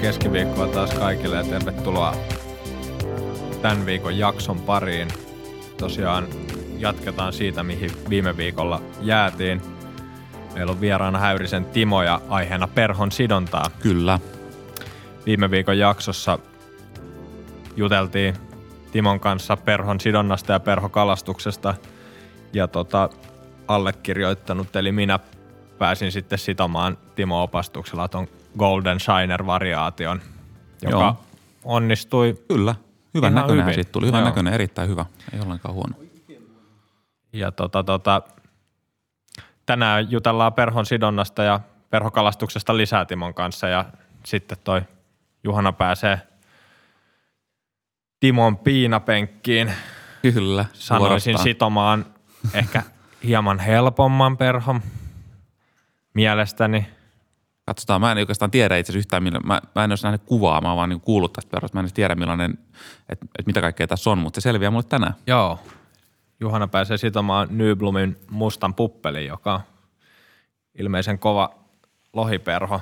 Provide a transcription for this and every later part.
Keskiviikkoa taas kaikille ja tervetuloa tämän viikon jakson pariin. Tosiaan jatketaan siitä, mihin viime viikolla jäätiin. Meillä on vieraana Häyrisen Timo ja aiheena perhon sidontaa. Kyllä. Viime viikon jaksossa juteltiin Timon kanssa perhon sidonnasta ja perhokalastuksesta. Ja tota, allekirjoittanut, eli minä pääsin sitten sitomaan Timo opastuksella ton Golden Shiner-variaation, joka Joo. onnistui Kyllä. Hyvän näköinen hyvin. siitä tuli. Hyvän Joo. näköinen, erittäin hyvä. Ei ollenkaan huono. Ja tota, tota, tänään jutellaan perhon sidonnasta ja perhokalastuksesta lisää Timon kanssa ja sitten toi Juhana pääsee Timon piinapenkkiin. Kyllä. Sanoisin vuorostaan. sitomaan ehkä hieman helpomman perhon mielestäni. Katsotaan, mä en oikeastaan tiedä itse asiassa yhtään, millä, mä, mä en olisi nähnyt kuvaa, mä oon vaan niin kuullut tästä perhosta. Mä en tiedä millainen, että, että mitä kaikkea tässä on, mutta se selviää mulle tänään. Joo. Juhana pääsee sitomaan Nyblumin mustan puppelin, joka on ilmeisen kova lohiperho,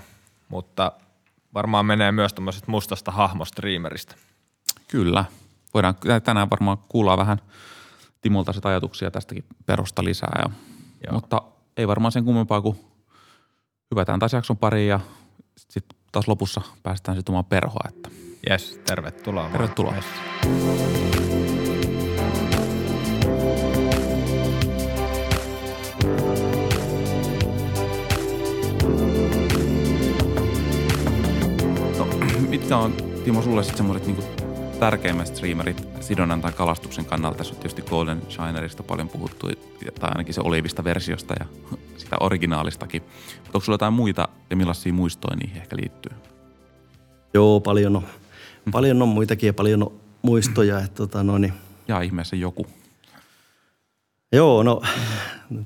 mutta varmaan menee myös tämmöisestä mustasta hahmostriimeristä. Kyllä. Voidaan tänään varmaan kuulla vähän Timolta sitä ajatuksia tästäkin perusta lisää. Ja, mutta ei varmaan sen kummempaa kuin hyvätään taas jakson pariin ja sitten taas lopussa päästään sitten omaan perhoa. Että. Yes, tervetuloa. Tervetuloa. Yes. No, mitkä on Timo sulle sitten semmoiset niinku tärkeimmät streamerit sidonnan tai kalastuksen kannalta? Tässä on tietysti Golden Shinerista paljon puhuttu, tai ainakin se olivista versiosta ja sitä originaalistakin. Mutta onko sulla jotain muita ja millaisia muistoja niihin ehkä liittyy? Joo, paljon on. Paljon on muitakin ja paljon on muistoja. Että, tota, no, niin. Ja ihmeessä joku. Joo, no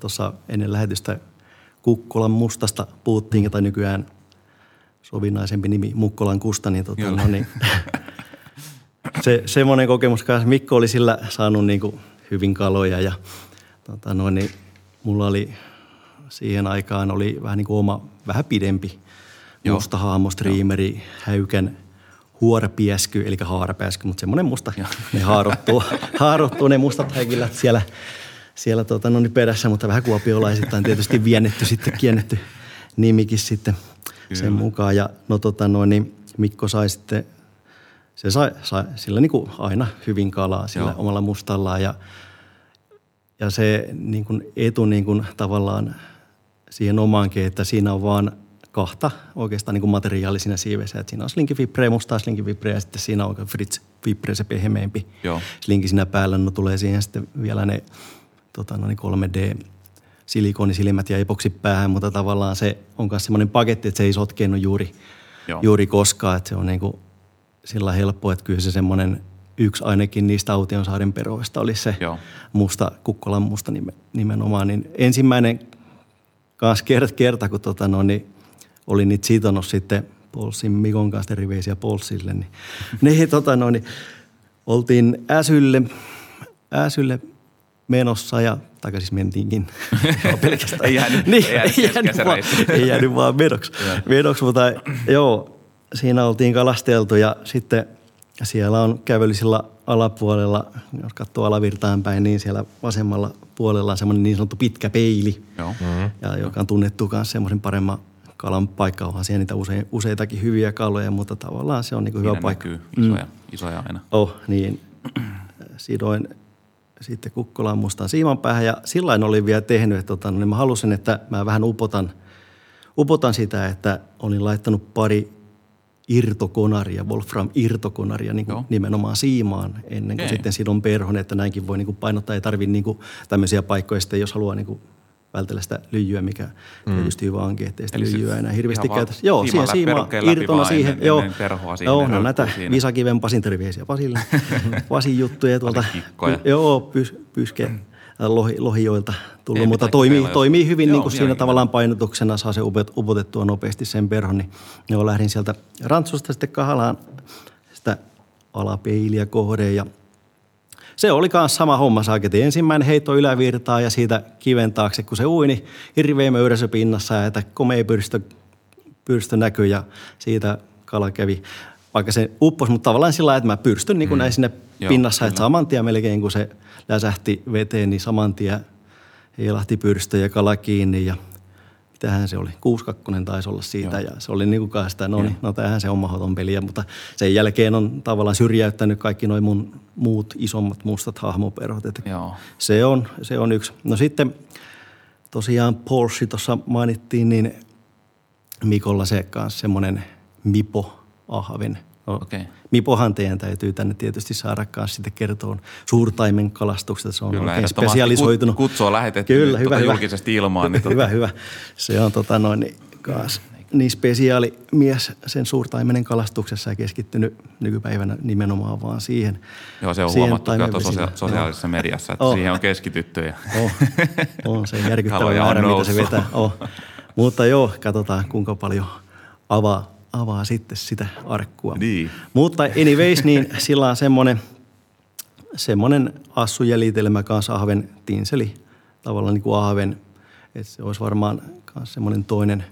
tuossa ennen lähetystä Kukkolan mustasta puhuttiin, tai nykyään sovinnaisempi nimi Mukkolan Kusta, niin, tota, no, niin se, semmoinen kokemus kanssa. Mikko oli sillä saanut niin kuin hyvin kaloja ja tota, no, niin mulla oli siihen aikaan oli vähän niin kuin oma, vähän pidempi Joo. musta haamostriimeri, häykän huorapiesky, eli haarapääsky, mutta semmoinen musta. Joo. Ne haarottuu, haarottuu ne mustat häikilät siellä, siellä tota, no niin perässä, mutta vähän kuopiolaisittain tietysti viennetty sitten, kiennetty nimikin sitten Kyllä. sen mukaan. Ja no tota no, niin Mikko sai sitten, se sai, sai sillä niin kuin aina hyvin kalaa sillä Joo. omalla mustallaan ja, ja se niin kuin etu niin kuin tavallaan siihen omaankin, että siinä on vaan kahta oikeastaan niin kuin materiaali siinä siivessä. Että siinä on slinki fibre, mustaa slinki fibre ja sitten siinä on fritz fibre, se pehmeämpi Joo. slinki siinä päällä. No tulee siihen sitten vielä ne tota, no niin 3D silikonisilmät ja epoksi päähän, mutta tavallaan se on myös semmoinen paketti, että se ei sotkeennu juuri, juuri koskaan. Että se on niin kuin sillä helppo, että kyllä se semmoinen yksi ainakin niistä Autionsaaren peroista oli se Joo. musta, Kukkolan musta nimenomaan. Niin ensimmäinen kanssa kerta, kerta kun tota, no, niin olin niitä sitonut sitten Polsin Mikon kanssa terveisiä Polsille, niin, niin, tota, no, niin oltiin Äsylle, Äsylle menossa ja tai siis mentiinkin pelkästään. ei jäänyt, niin, ei jäänyt, ei jäänyt, vaan, ei jäänyt vaan menoksi. menoksi, mutta joo, siinä oltiin kalasteltu ja sitten siellä on kävelysillä alapuolella, jos katsoo alavirtaan päin, niin siellä vasemmalla puolella on semmoinen niin sanottu pitkä peili, Joo. Mm-hmm. Ja joka on tunnettu myös semmoisen paremman kalan paikka. Onhan siellä niitä use, useitakin hyviä kaloja, mutta tavallaan se on niin hyvä paikka. isoja, mm. isoja aina. Oh, niin. Sidoin sitten Kukkolan mustan siiman päähän ja sillä oli vielä tehnyt, että tota, niin mä halusin, että mä vähän upotan, upotan sitä, että olin laittanut pari irtokonaria, Wolfram irtokonaria niin kuin nimenomaan siimaan ennen kuin okay. sitten sidon perhon, että näinkin voi niin kuin painottaa. Ei tarvitse niin kuin tämmöisiä paikkoja sitten, jos haluaa niin kuin vältellä sitä lyijyä, mikä mm. tietysti hyvä onkin, ettei sitä lyijyä enää hirveästi käytä. Joo, siihen siima irtona siihen. Ennen, joo, ennen joo no, näitä siinä. Visakiven Pasin terveisiä Pasille. Pasin juttuja tuolta. joo, pys, pyske lohi, lohijoilta tullut, Ei mutta toimii, toimii hyvin niin kuin siinä tavallaan painotuksena, saa se upotettua nopeasti sen perhon. Niin joo, lähdin sieltä rantsusta sitten kahalaan sitä alapeiliä kohdeen ja se oli myös sama homma saaketin. Ensimmäinen heitto ylävirtaa ja siitä kiven taakse, kun se uini hirveä möyräsö pinnassa ja että komea pyrstö, pyrstö näkyy ja siitä kala kävi, vaikka se upposi, mutta tavallaan sillä lailla, että mä pyrstyn niin kuin mm. näin sinne Joo, pinnassa, että saman tien melkein kun se läsähti veteen, niin saman tien heilahti pyrstö ja kala kiinni ja mitähän se oli, 6-2 taisi olla siitä Joo. ja se oli niin kuin sitä, no niin, no tämähän se on mahdoton peliä, mutta sen jälkeen on tavallaan syrjäyttänyt kaikki noin mun muut isommat mustat hahmoperhot, että Joo. se on, se on yksi. No sitten tosiaan Porsche tuossa mainittiin, niin Mikolla se kanssa semmoinen Mipo ahven. Okei. Mipohan teidän täytyy tänne tietysti saada kanssa sitten kertoa suurtaimen kalastuksesta. Se on Kyllä, oikein spesialisoitunut. kut- kutsua lähetettiin Kyllä, hyvä, tota hyvä. julkisesti ilmaan, niin tota- hyvä, hyvä. Se on tota noin, niin, kaas, niin spesiaali mies sen suurtaimenen kalastuksessa ja keskittynyt nykypäivänä nimenomaan vaan siihen. Joo, se on siihen huomattu tuossa sosia- sosiaalisessa mediassa, että Oh. siihen on keskitytty. Ja On, on se järkyttävä määrä, mitä se vetää. On. Mutta joo, katsotaan kuinka paljon avaa, avaa sitten sitä arkkua. Niin. Mutta anyways, niin sillä on semmoinen, semmoinen assujäljitelmä kanssa ahven tinseli, tavallaan niin kuin ahven. Että se olisi varmaan myös semmoinen toinen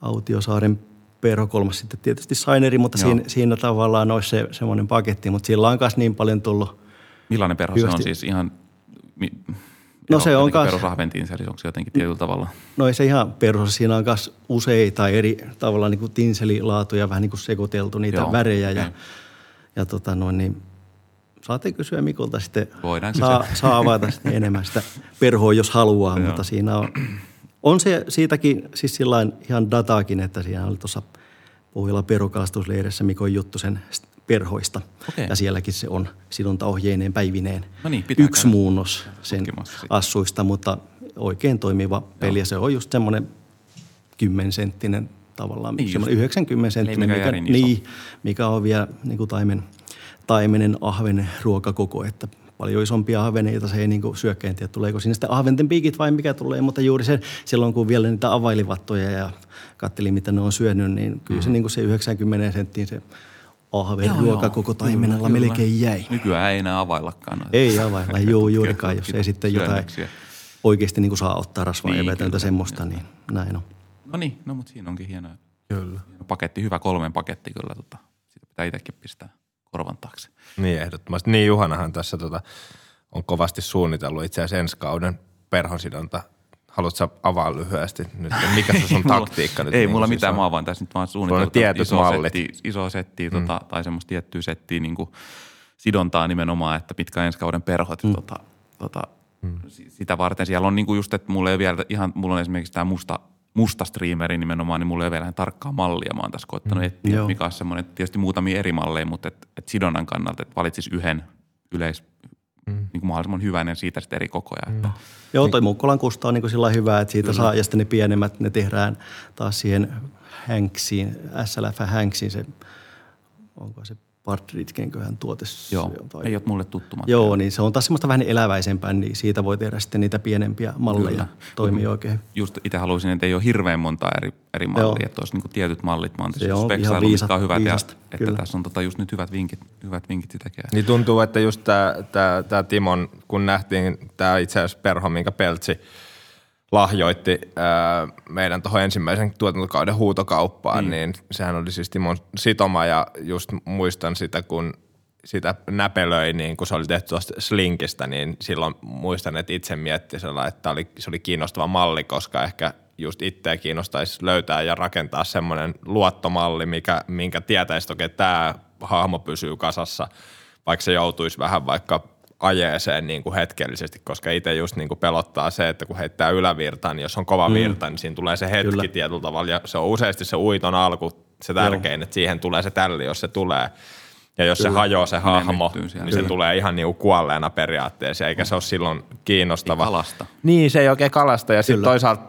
Autiosaaren perho, kolmas sitten tietysti Saineri, mutta Joo. siinä, siinä, tavallaan olisi se semmoinen paketti, mutta sillä on myös niin paljon tullut Millainen perho se on Hyvästi. siis ihan... Mi, No se on kas- Perusrahventiin se, eli onko se jotenkin tietyllä tavalla? No ei se ihan perus. Siinä on myös useita eri tavallaan niin kuin tinselilaatuja, vähän niin kuin sekoiteltu niitä Joo, värejä. Ja, okei. ja tota noin, niin saatte kysyä Mikolta sitten. Voidaan saa, kysyä. saa avata sitten enemmän sitä perhoa, jos haluaa, Joo. mutta siinä on, on se siitäkin siis sillain ihan dataakin, että siinä oli tuossa Pohjola perukalastusleirissä Mikon juttu sen perhoista. Okei. Ja sielläkin se on sidontaohjeineen päivineen. No niin, Yksi muunnos sen assuista, mutta oikein toimiva peli. Ja se on just semmoinen 10 senttinen tavallaan, Niin niin semmoinen 90 senttinen, mikä niin, mikä on vielä niin kuin taimen, taimenen ahven ruokakoko, että paljon isompia ahveneita se ei niin kuin tiedä, tuleeko sinne sitten ahventen piikit vai mikä tulee, mutta juuri se silloin, kun vielä niitä availivattoja ja kattelin, mitä ne on syönyt, niin kyllä se, niin kuin se 90 senttiin se ahven Joo, ruokakoko joo. taimenella Kyllä, melkein kyllä. jäi. Nykyään ei enää availlakaan. noita Ei availla, juu, tutkittu- juurikaan, jos ei sitten jotain oikeasti niin kuin saa ottaa rasvaa Niin, evätöntä semmoista, niin näin on. No niin, no mutta siinä onkin hieno, Kyllä. hieno paketti, hyvä kolmen paketti kyllä. Tota. Sitä pitää itsekin pistää korvan taakse. Niin ehdottomasti. Niin Juhanahan tässä tota, on kovasti suunnitellut itse asiassa ensi kauden perhonsidonta. Haluatko avaa lyhyesti nyt, mikä se sun taktiikka nyt Ei niin mulla mitään, siis mä on? oon vaan tässä nyt vaan suunnitellut tietyt iso mallit. settiä, iso settiä mm. tota, tai semmoista tiettyä settiä niin kuin sidontaa nimenomaan, että mitkä ensi kauden perhot. Mm. Tota, tota, mm. Sitä varten siellä on niin kuin just, että mulla ei vielä ihan, mulla on esimerkiksi tämä musta, musta streameri nimenomaan, niin mulla ei ole vielä ihan tarkkaa mallia. Mä oon tässä koettanut mm. etsiä, mikä on semmoinen, tietysti muutamia eri malleja, mutta et, et sidonnan kannalta, että valitsis yhden yleis, mm. niin kuin mahdollisimman hyvän ja siitä sitten eri kokoja. Mm. Että, Joo, toi Mukkolan kusta on niin kuin sillä hyvä, että siitä saa, ja sitten ne pienemmät, ne tehdään taas siihen Hanksiin, SLF Hanksiin se, onko se Partridgenköhän tuote? joo, tai- ei ole mulle tuttu. Joo, niin se on taas semmoista vähän eläväisempää, niin siitä voi tehdä sitten niitä pienempiä malleja. Kyllä. Toimii oikein hyvin. just itse haluaisin, että ei ole hirveän monta eri, eri mallia, Joo. että olisi niin tietyt mallit. Mä oon Se tässä on ihan viisa- mitkä on hyvät ja viisasta, että kyllä. tässä on tota just nyt hyvät vinkit, hyvät vinkit sitäkin. Niin tuntuu, että just tämä tää, tää Timon, kun nähtiin tämä itse asiassa perho, minkä Peltsi lahjoitti ää, meidän tuohon ensimmäisen tuotantokauden huutokauppaan, Niin. niin. niin sehän oli siis Timon sitoma ja just muistan sitä, kun sitä näpelöi, niin kun se oli tehty tuosta slinkistä, niin silloin muistan, että itse mietti sellainen, että oli, se oli kiinnostava malli, koska ehkä just itseä kiinnostaisi löytää ja rakentaa semmoinen luottomalli, mikä, minkä tietäisi toki, että tämä hahmo pysyy kasassa, vaikka se joutuisi vähän vaikka ajeeseen niin kuin hetkellisesti, koska itse just niin kuin pelottaa se, että kun heittää ylävirtaan, niin jos on kova virta, niin siinä tulee se hetki Kyllä. tietyllä tavalla. Ja se on useasti se uiton alku se tärkein, että siihen tulee se tälli, jos se tulee. Ja jos se hajoaa se hahmo, niin se Kyllä. tulee ihan niin kuin kuolleena periaatteessa, eikä se ole silloin kiinnostava. Ei kalasta. Niin, se ei oikein kalasta. Ja sitten Kyllä. toisaalta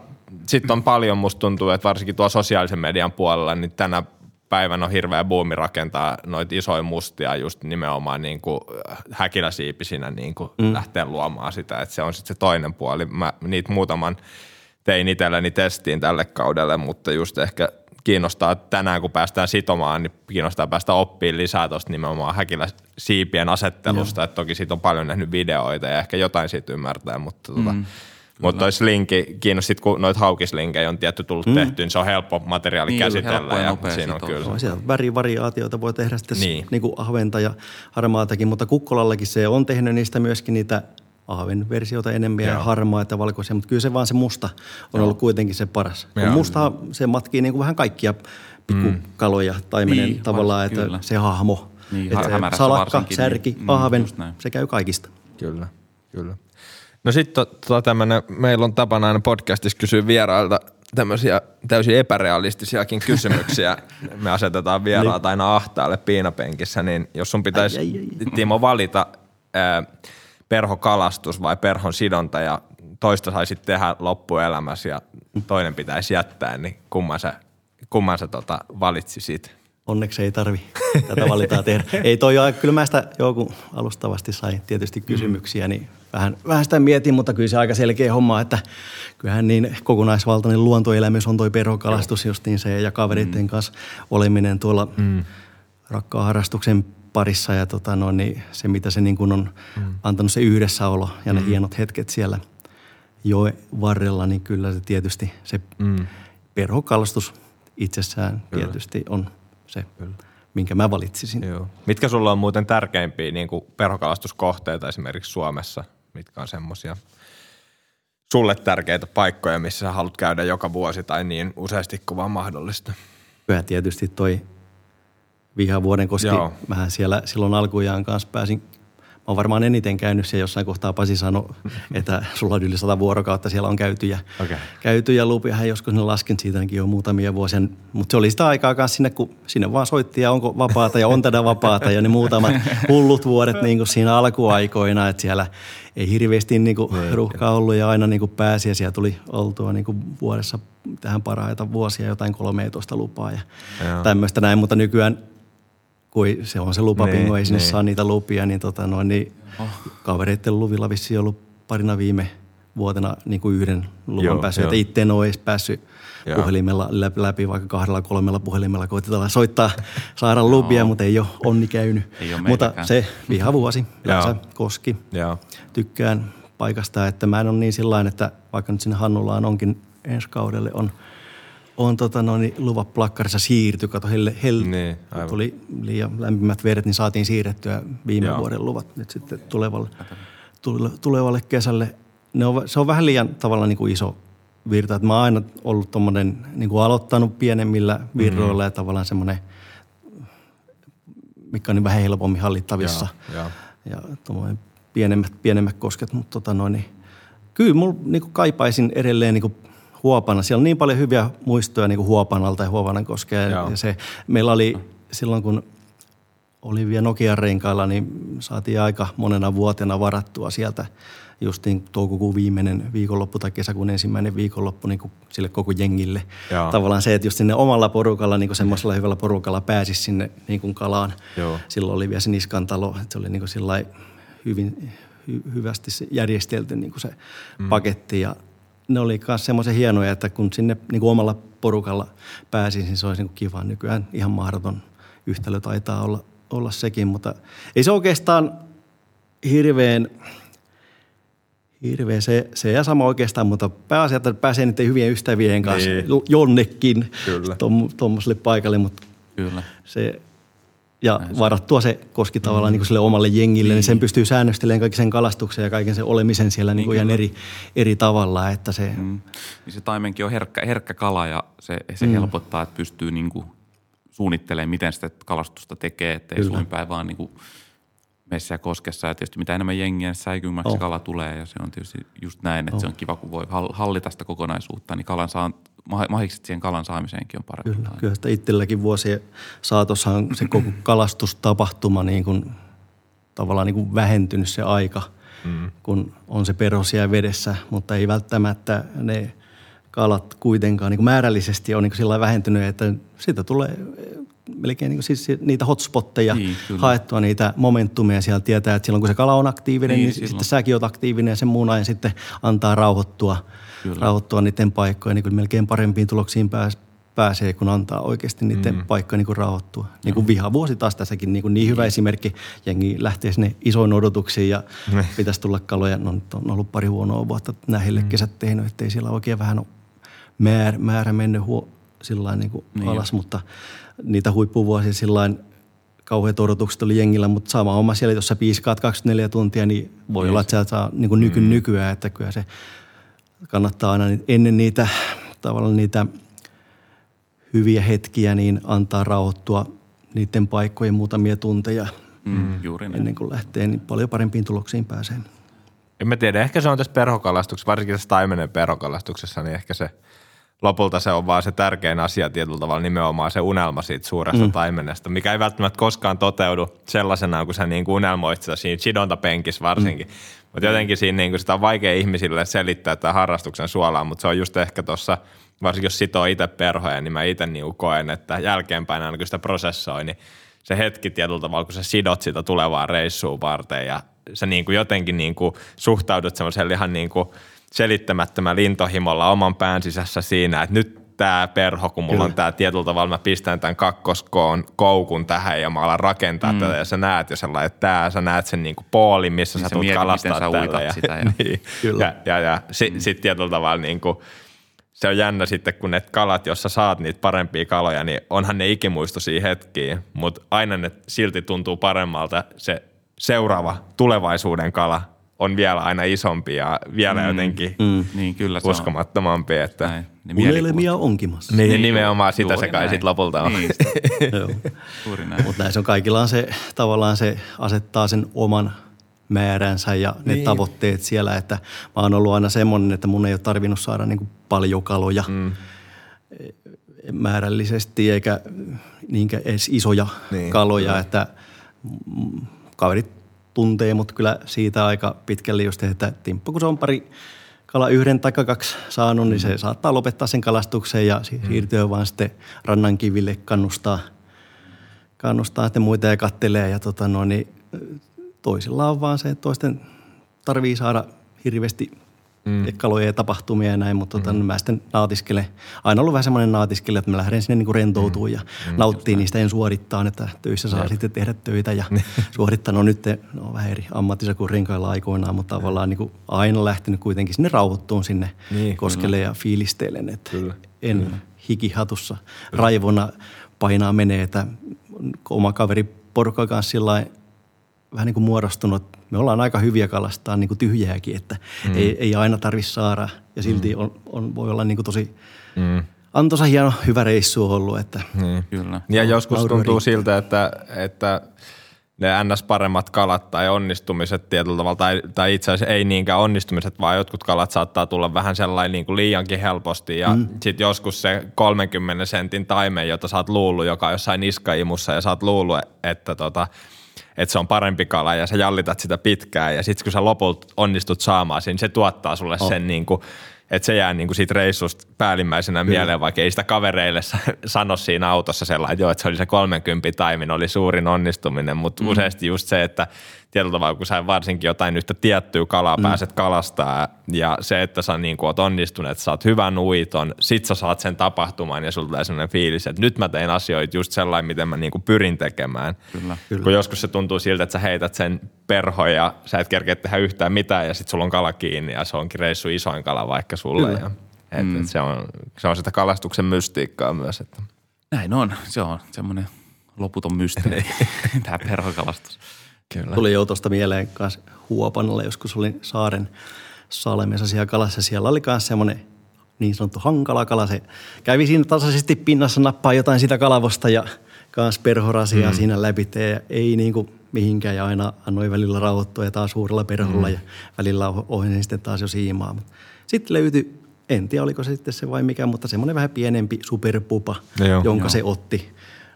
sit on paljon, musta tuntuu, että varsinkin tuolla sosiaalisen median puolella, niin tänä päivänä on hirveä buumi rakentaa noita isoja mustia just nimenomaan niin kuin häkiläsiipisinä niin kuin mm. lähteä luomaan sitä. Että se on sitten se toinen puoli. Mä niitä muutaman tein itselleni testiin tälle kaudelle, mutta just ehkä kiinnostaa tänään, kun päästään sitomaan, niin kiinnostaa päästä oppimaan lisää tuosta nimenomaan häkilä siipien asettelusta. Että toki siitä on paljon nähnyt videoita ja ehkä jotain siitä ymmärtää, mutta tota, Mutta toi slinki kiinnosti, kun noita haukislinkejä on tietty tullut mm. tehty, niin se on helppo materiaali Niin, käsitellä. helppo ja ja siinä on kyllä. No, siellä värivariaatioita voi tehdä sitten Niin. niin. Niin kuin ahventa ja harmaatakin, mutta kukkolallakin se on tehnyt niistä myöskin niitä ahven versioita enemmän ja Joo. harmaita ja valkoisia, mutta kyllä se vaan se musta on ollut kuitenkin se paras. Kun Joo. Musta se matkii niin kuin vähän kaikkia pikkukaloja taimenen Niin, tavallaan, että kyllä. se hahmo. Niin, että salakka, varsinkin, särki, niin, mm, ahven, se käy kaikista. Kyllä, kyllä. No sitten to, tämmönen, meillä on tapana aina podcastissa kysyä vierailta tämmöisiä täysin epärealistisiakin kysymyksiä. Me asetetaan vieraat aina ahtaalle piinapenkissä, niin jos sun pitäisi, Ai, ai, ai. Timo, valita ää, perhokalastus vai perhon sidonta ja toista saisit tehdä loppuelämässä ja toinen pitäisi jättää, niin kumman sä, kumman sä tota valitsisit? Onneksi ei tarvi tätä valitaa tehdä. Ei toi kyllä mä sitä joku alustavasti sai tietysti kysymyksiä, niin vähän, vähän sitä mietin, mutta kyllä se aika selkeä homma, että kyllähän niin kokonaisvaltainen luontoelämys on toi perhokalastus justiin se ja kavereiden kanssa oleminen tuolla mm. rakkaan harrastuksen parissa ja tota no, niin se, mitä se niin kuin on mm. antanut se yhdessäolo ja ne hienot hetket siellä joen varrella, niin kyllä se tietysti se mm. perhokalastus itsessään kyllä. tietysti on se, kyllä. minkä mä valitsisin. Joo. Mitkä sulla on muuten tärkeimpiä niin kuin perhokalastuskohteita esimerkiksi Suomessa? Mitkä on semmoisia sulle tärkeitä paikkoja, missä sä haluat käydä joka vuosi tai niin useasti kuin vaan mahdollista? Kyllä tietysti toi Vihavuoden koski, Joo. mähän siellä silloin alkujaan kanssa pääsin, mä oon varmaan eniten käynyt siellä jossain kohtaa Pasi sanoi, että sulla on yli sata vuorokautta siellä on käyty ja, Okei. käyty ja lupia, hän joskus ne lasken siitäkin jo muutamia vuosia, mutta se oli sitä aikaa kanssa sinne, kun sinne vaan soitti ja onko vapaata ja on tätä vapaata ja ne muutamat hullut vuodet niin kuin siinä alkuaikoina, että siellä ei hirveästi niin kuin ruuhkaa ollut ja aina niin kuin pääsi ja siellä tuli oltua niin kuin vuodessa tähän parhaita vuosia jotain 13 lupaa ja Joo. tämmöistä näin, mutta nykyään kun se on se lupapingo, Niin, ei sinne niin. saa niitä lupia, niin, tota noin, niin oh. kavereiden luvilla vissiin ollut parina viime vuotena niin kuin yhden luvan Joo, päässyt. Että itse en ole edes päässyt Joo. puhelimella läpi, läpi, vaikka kahdella kolmella puhelimella koitetaan soittaa, saada lupia, mutta ei ole onni käynyt. Ei ole mutta se vihavuosi. Läsä, Koski, Joo. tykkään paikasta, että mä en ole niin sillä että vaikka nyt sinne Hannulaan onkin ensi kaudelle on, on tota noin, luvat plakkarissa siirty, kato helle, helle Niin, aivan. tuli liian lämpimät vedet, niin saatiin siirrettyä viime Joo. Vuoden luvat nyt sitten tulevalle, tule- tulevalle kesälle. Ne on, se on vähän liian tavallaan niin kuin iso virta, että mä oon aina ollut tommonen, niin kuin aloittanut pienemmillä virroilla mm-hmm. ja tavallaan semmoinen, mikä on niin vähän helpommin hallittavissa joo. ja tuommoinen pienemmät, pienemmät kosket, mutta tota noin, niin, kyllä mulla niin kaipaisin edelleen niin Huopana. Siellä on niin paljon hyviä muistoja niin Huopanalta ja Huopanan koskea. Joo. Ja se, meillä oli silloin, kun oli vielä Nokian renkailla, niin saatiin aika monena vuotena varattua sieltä justiin toukokuun viimeinen viikonloppu tai kesäkuun ensimmäinen viikonloppu niin kuin sille koko jengille. Joo. Tavallaan se, että just sinne omalla porukalla, niin kuin semmoisella hyvällä porukalla pääsisi sinne niin kuin kalaan. Joo. Silloin oli vielä se Niskan talo, että se oli niin kuin hyvin hy, hyvästi järjestelty niin kuin se mm. paketti ja ne oli myös semmoisen hienoja, että kun sinne niin kuin omalla porukalla pääsin, niin se olisi niin kuin kiva. Nykyään ihan mahdoton yhtälö taitaa olla, olla sekin, mutta ei se oikeastaan hirveän, hirveän se, se ja sama oikeastaan, mutta pääasia, että pääsee niiden hyvien ystävien kanssa Niin. jonnekin Kyllä. tuommoiselle paikalle, mutta Kyllä. se, ja varattua se koski tavallaan niin sille omalle jengille, niin. sen pystyy säännöstelemään kaiken sen kalastuksen ja kaiken sen olemisen siellä niin kuin ihan eri, eri tavalla, että se, mm. Mm. Niin se taimenkin on herkkä, herkkä kala ja se, se mm. helpottaa, että pystyy niinku suunnittelemaan, miten sitä kalastusta tekee, ettei Kyllä. suin päin vaan niinku meissä ja koskessa. Ja tietysti mitä enemmän jengiä, säikymmäksi Oh. kala tulee ja se on tietysti just näin, että oh. se on kiva, kun voi hall- hallita sitä kokonaisuutta, niin kalan saa, mah- mahikset siihen kalan saamiseenkin on parempi. kyllä, kyllä sitä itselläkin vuosien saatossa on se koko kalastustapahtuma niin kuin, tavallaan niin kuin vähentynyt se aika, mm. kun on se perho siellä vedessä, mutta ei välttämättä ne kalat kuitenkaan niin kuin määrällisesti on niin kuin sillä vähentynyt, että siitä tulee melkein niin siis niitä hotspotteja Niin, kyllä. haettua niitä momentumia. Siellä tietää, että silloin kun se kala on aktiivinen, Niin, niin, niin silloin. sitten säkin oot aktiivinen ja sen muun ajan sitten antaa rauhoittua, Kyllä. rauhoittua niiden paikkoja. Niin kyllä melkein parempiin tuloksiin pääs, pääsee, kun antaa oikeasti niiden mm. paikka niin kuin rauhoittua. Niin kuin vihavuosi taas tässäkin niin, kuin niin hyvä esimerkki. Jengi lähtee sinne isoin odotuksiin ja mm. pitäisi tulla kaloja. No nyt on ollut pari huonoa vuotta näille mm. kesät tehnyt, ettei siellä oikein vähän ole määrä, määrä mennyt huo, sillain niin kuin niin alas, jo. mutta niitä huippuvuosia sillain kauheat odotukset oli jengillä, mutta sama oma siellä, jos sä piiskaat 24 tuntia, niin voi niin olla, että sä saa niin kuin nyky, mm. nykyään, että kyllä se kannattaa aina ennen niitä tavallaan niitä hyviä hetkiä, niin antaa rauhoittua niiden paikkojen muutamia tunteja mm, juuri ennen kuin lähtee, niin paljon parempiin tuloksiin pääsee. En mä tiedä, ehkä se on tässä perhokalastuksessa, varsinkin tässä taimenen perhokalastuksessa, niin ehkä se lopulta se on vaan se tärkein asia tietyllä tavalla nimenomaan se unelma siitä suuresta mm. taimenesta, mikä ei välttämättä koskaan toteudu sellaisena, kun sä niin kuin unelmoit sitä siinä chidontapenkissä varsinkin. Mm. Mutta jotenkin siinä niin kuin sitä on vaikea ihmisille selittää tämän harrastuksen suolaan, mutta se on just ehkä tuossa – varsinkin jos sitoo itse perhoja, niin mä itse niin koen, että jälkeenpäin aina kun sitä prosessoi, niin se hetki tietyllä tavalla, kun sä sidot sitä tulevaa reissuun varten ja sä niin kuin jotenkin niin kuin suhtaudut semmoiselle ihan niin kuin selittämättömän lintohimolla oman pään sisässä siinä, että nyt tämä perho, kun mulla Kyllä. on tämä tietyllä tavalla, mä pistän tämän kakkoskoon koukun tähän ja mä alan rakentaa mm. tätä ja sä näet jo sellainen, että tää, sä näet sen niinku poolin, missä niin sä tulet kalastaa tällä. Ja, sitä. Ja, niin, Kyllä. ja, ja, ja sitten mm. sit tietyllä tavalla niinku, se on jännä sitten, kun ne kalat, jos sä saat niitä parempia kaloja, niin onhan ne ikimuistoisia hetkiä, mutta aina ne silti tuntuu paremmalta se seuraava tulevaisuuden kala on vielä aina isompi ja vielä mm, jotenkin mm, niin, kyllä se uskomattomampi. On. Että Näin, niin Unelmia onkimassa. Niin, niin nimenomaan sitä se kai sitten lopulta on. Niin, Mutta näin se on kaikilla on se, tavallaan se asettaa sen oman – määränsä ja ne niin. tavoitteet siellä. Että mä oon ollut aina semmoinen, että mun ei ole tarvinnut saada niin kuin paljon kaloja mm. määrällisesti eikä niinkään edes isoja niin. kaloja. Että kaverit tuntee mut kyllä siitä aika pitkälle just, että Timppu, kun se on pari kala yhden tai kaksi saanut, niin se mm. saattaa lopettaa sen kalastuksen ja mm. siirtyä vaan sitten rannankiville kannustaa, kannustaa sitten muita ja kattelee. Ja tota no, niin toisilla on vaan se, että toisten tarvii saada hirveästi mm. kaloja ja tapahtumia ja näin, mutta tota, mm. mä sitten naatiskelen. Aina ollut vähän semmoinen naatiskele, että mä lähden sinne niin rentoutumaan mm. ja mm. nauttii niistä en suorittaa, että töissä saa Jep. sitten tehdä töitä ja suorittaa. No nyt no, vähän eri ammatissa kuin renkailla aikoinaan, mutta tavallaan niin kuin aina lähtenyt kuitenkin sinne rauhoittuun sinne niin, koskelle kyllä. ja fiilistelen, että kyllä. en kyllä. hikihatussa raivona painaa menee, että oma kaveri porukka kanssa sillä vähän niin kuin muodostunut. Me ollaan aika hyviä kalastaa niin kuin tyhjääkin, että mm. ei, ei aina tarvitse saada. Ja silti mm. on, on, voi olla niin kuin tosi mm. antoisa hieno, hyvä reissu ollut. Että niin. Kyllä. Ja joskus tuntuu riittää. siltä, että, että ne ns. paremmat kalat tai onnistumiset tietyllä tavalla, tai, tai itse asiassa ei niinkään onnistumiset, vaan jotkut kalat saattaa tulla vähän sellainen niin kuin liiankin helposti. Ja mm. sitten joskus se 30 sentin taime, jota sä oot luullut, joka on jossain niskaimussa ja sä oot luullut, että tota, että se on parempi kala ja sä jallitat sitä pitkään ja sitten kun sä lopulta onnistut saamaan sen, se tuottaa sulle oh. sen niin kuin, että se jää niin kuin siitä reissusta päällimmäisenä Kyllä. mieleen, vaikka ei sitä kavereille sano siinä autossa sellainen, että joo, että se oli se 30 taimin, oli suurin onnistuminen, mutta mm. useasti just se, että tietyllä tavalla, kun sä varsinkin jotain yhtä tiettyä kalaa mm. pääset kalastaa ja se, että sä niin oot onnistunut, että sä oot hyvän uiton, sit sä saat sen tapahtumaan ja sulla tulee sellainen fiilis, että nyt mä tein asioita just sellainen, miten mä niin kuin pyrin tekemään. Kyllä, kyllä. Kun joskus se tuntuu siltä, että sä heität sen perho ja sä et kerkeä tehdä yhtään mitään ja sit sulla on kala kiinni ja se onkin reissu isoin kala vaikka sulle. Kyllä. Ja, et, mm. et se, on, se on sitä kalastuksen mystiikkaa myös. Että. Näin on. Se on semmoinen loputon mysteeri, tämä perhokalastus. Kyllä. Tuli jo tuosta mieleen kanssa Huopanalle, joskus olin saaren salemessa siellä kalassa. Siellä oli myös semmoinen niin sanottu hankala kala. Se kävi siinä tasaisesti pinnassa, nappaa jotain sitä kalavosta ja kanssa perhorasia mm. siinä läpi. Ja ei niin kuin mihinkään ja aina annoi välillä rauhoittua ja taas suurella perholla mm. ja välillä ohjasin sitten taas jo siimaa. Sitten löytyi, en tiedä oliko se sitten se vai mikä, mutta semmoinen vähän pienempi superpupa, Joo, jonka jo. se otti.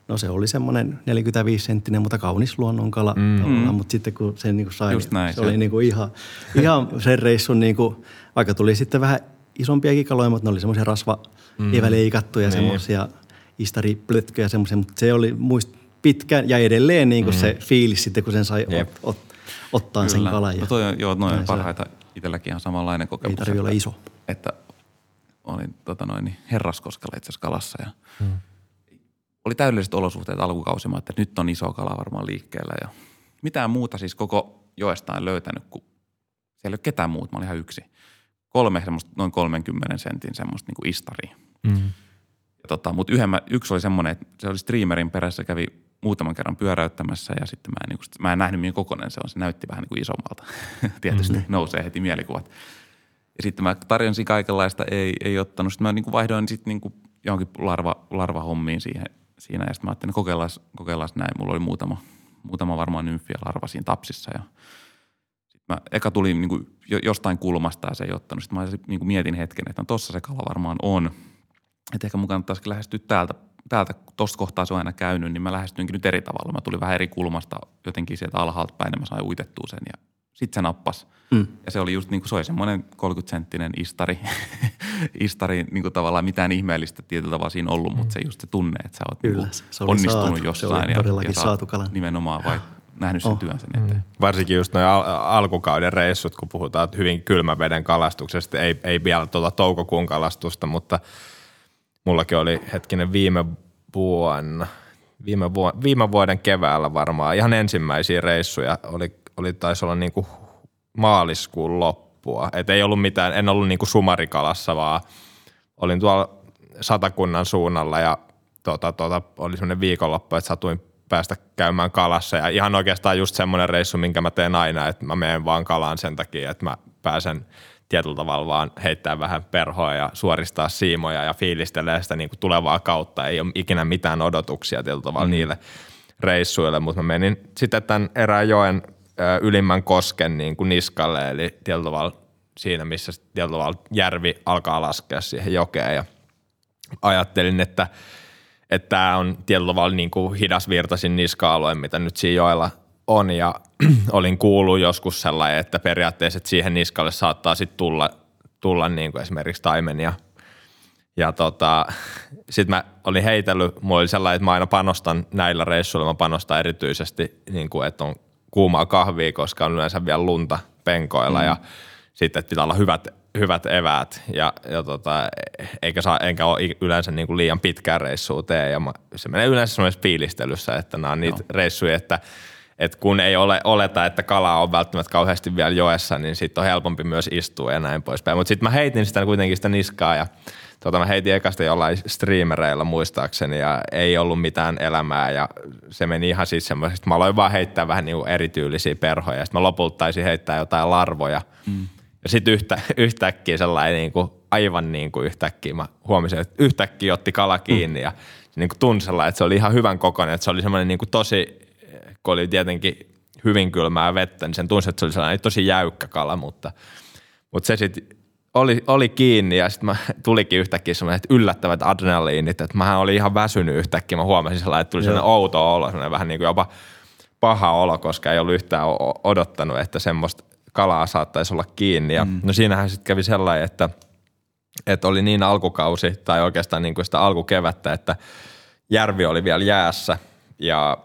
No se oli semmoinen 45 senttinen, mutta kaunis luonnonkala mm. mutta sitten kun sen niin kuin sai, Just näin, se, se oli niin kuin ihan, ihan sen reissun, niin kuin, vaikka tuli sitten vähän isompiakin kaloja, mutta ne oli semmoisia rasva mm. eväleikattuja, niin. semmoisia istariplötköjä semmoisia, mutta se oli muist pitkään ja edelleen niin kuin mm. se fiilis sitten, kun sen sai ot, ot, ottaa Kyllä. sen kalan. Ja, no toi on, joo, noin parhaita itselläkin ihan samanlainen kokemus. Ei tarvitse olla iso. Että olin tota noin, niin Herraskoskella itse asiassa kalassa ja hmm. Oli täydelliset olosuhteet alkukausimaan, että nyt on iso kala varmaan liikkeellä ja mitään muuta siis koko joesta en löytänyt, kun siellä ei ole ketään muuta, mä olin ihan yksi. Kolme semmoista noin 30 sentin semmoista niin kuin istaria. Hmm. tota, mutta yksi oli semmoinen, että se oli streamerin perässä, kävi muutaman kerran pyöräyttämässä ja sitten mä en, niin kuin, mä en nähnyt, mihin kokonen se on. Se näytti vähän niin kuin isommalta. Tietysti mm-hmm. nousee heti mielikuvat. Ja sitten mä tarjonsin kaikenlaista, ei, ei ottanut. Sitten mä niin kuin vaihdoin sitten niin kuin johonkin larva, larvahommiin siihen, siinä. Ja sitten mä ajattelin, että kokeillaan, kokeillaan näin. Mulla oli muutama, muutama varmaan nymfiä larva siinä tapsissa. Ja mä eka tuli niin kuin jostain kulmasta ja se ei ottanut. Sitten mä niin kuin mietin hetken, että no tossa se kala varmaan on. Että ehkä mun kannattaisikin lähestyä täältä täältä tuosta kohtaa se on aina käynyt, niin mä lähestyinkin nyt eri tavalla. Mä tulin vähän eri kulmasta jotenkin sieltä alhaalta päin ja mä sain uitettua sen ja sitten se nappas. Mm. Ja se oli just niin kuin se oli semmoinen 30-senttinen istari, istari niin kuin tavallaan mitään ihmeellistä tietyllä tavalla siinä ollut, mm. mutta se just se tunne, että sä oot Kyllä, niin se onnistunut saatu. jossain. Se oli ja, ja saatu kalan. nimenomaan vai nähnyt sen oh. työn sen eteen. Mm. Varsinkin just noin al- alkukauden reissut, kun puhutaan hyvin kylmän veden kalastuksesta, ei, ei vielä tuota toukokuun kalastusta, mutta – mullakin oli hetkinen viime vuonna, viime, vu- viime vuoden keväällä varmaan, ihan ensimmäisiä reissuja oli, oli taisi olla niinku maaliskuun loppua. Et ei ollut mitään, en ollut niinku sumarikalassa, vaan olin tuolla satakunnan suunnalla ja tota, tota, oli semmoinen viikonloppu, että satuin päästä käymään kalassa ja ihan oikeastaan just semmoinen reissu, minkä mä teen aina, että mä menen vaan kalaan sen takia, että mä pääsen – tietyllä tavalla vaan heittää vähän perhoa ja suoristaa siimoja ja fiilistelee sitä niin kuin tulevaa kautta. Ei ole ikinä mitään odotuksia tietyllä tavalla mm. niille reissuille, mutta mä menin sitten tämän erään joen ylimmän kosken niin kuin niskalle, eli tietyllä siinä, missä tietyllä järvi alkaa laskea siihen jokeen ja ajattelin, että että tämä on tietyllä tavalla niin kuin hidasvirtaisin niska-alue, mitä nyt siinä joella on ja olin kuullut joskus sellainen, että periaatteessa että siihen niskalle saattaa sitten tulla, tulla niin kuin esimerkiksi taimenia. Ja tota, sitten mä olin heitellyt, mulla oli sellainen, että mä aina panostan näillä reissuilla, mä panostan erityisesti, niin kuin, että on kuumaa kahvia, koska on yleensä vielä lunta penkoilla mm. ja sitten, että pitää olla hyvät, hyvät eväät ja, ja tota, eikä saa, enkä ole yleensä niin kuin liian pitkään reissua tee ja mä, se menee yleensä semmoisessa fiilistelyssä, että nämä on niitä Joo. reissuja, että – et kun ei ole, oleta, että kala on välttämättä kauheasti vielä joessa, niin sitten on helpompi myös istua ja näin poispäin. Mutta sitten mä heitin sitä kuitenkin sitä niskaa ja tota, mä heitin ekasta jollain streamereilla muistaakseni ja ei ollut mitään elämää ja se meni ihan siis semmoisesti. Mä aloin vaan heittää vähän niin erityylisiä perhoja ja sitten mä lopulta taisin heittää jotain larvoja. Mm. Ja sitten yhtä, yhtäkkiä sellainen niin kuin, aivan niin kuin yhtäkkiä mä huomasin, että yhtäkkiä otti kala kiinni mm. ja niin kuin tunsi sellainen, että se oli ihan hyvän kokoinen, että se oli semmoinen niin kuin tosi kun oli tietenkin hyvin kylmää vettä, niin sen tunsi, että se oli sellainen tosi jäykkä kala, mutta, mutta se sitten oli, oli kiinni ja sitten tulikin yhtäkkiä että yllättävät adrenaliinit, että mähän olin ihan väsynyt yhtäkkiä. Mä huomasin sellainen, että tuli sellainen outo olo, sellainen vähän niin kuin jopa paha olo, koska ei ollut yhtään odottanut, että semmoista kalaa saattaisi olla kiinni. Ja mm. No siinähän sitten kävi sellainen, että, että oli niin alkukausi tai oikeastaan niin kuin sitä alkukevättä, että järvi oli vielä jäässä ja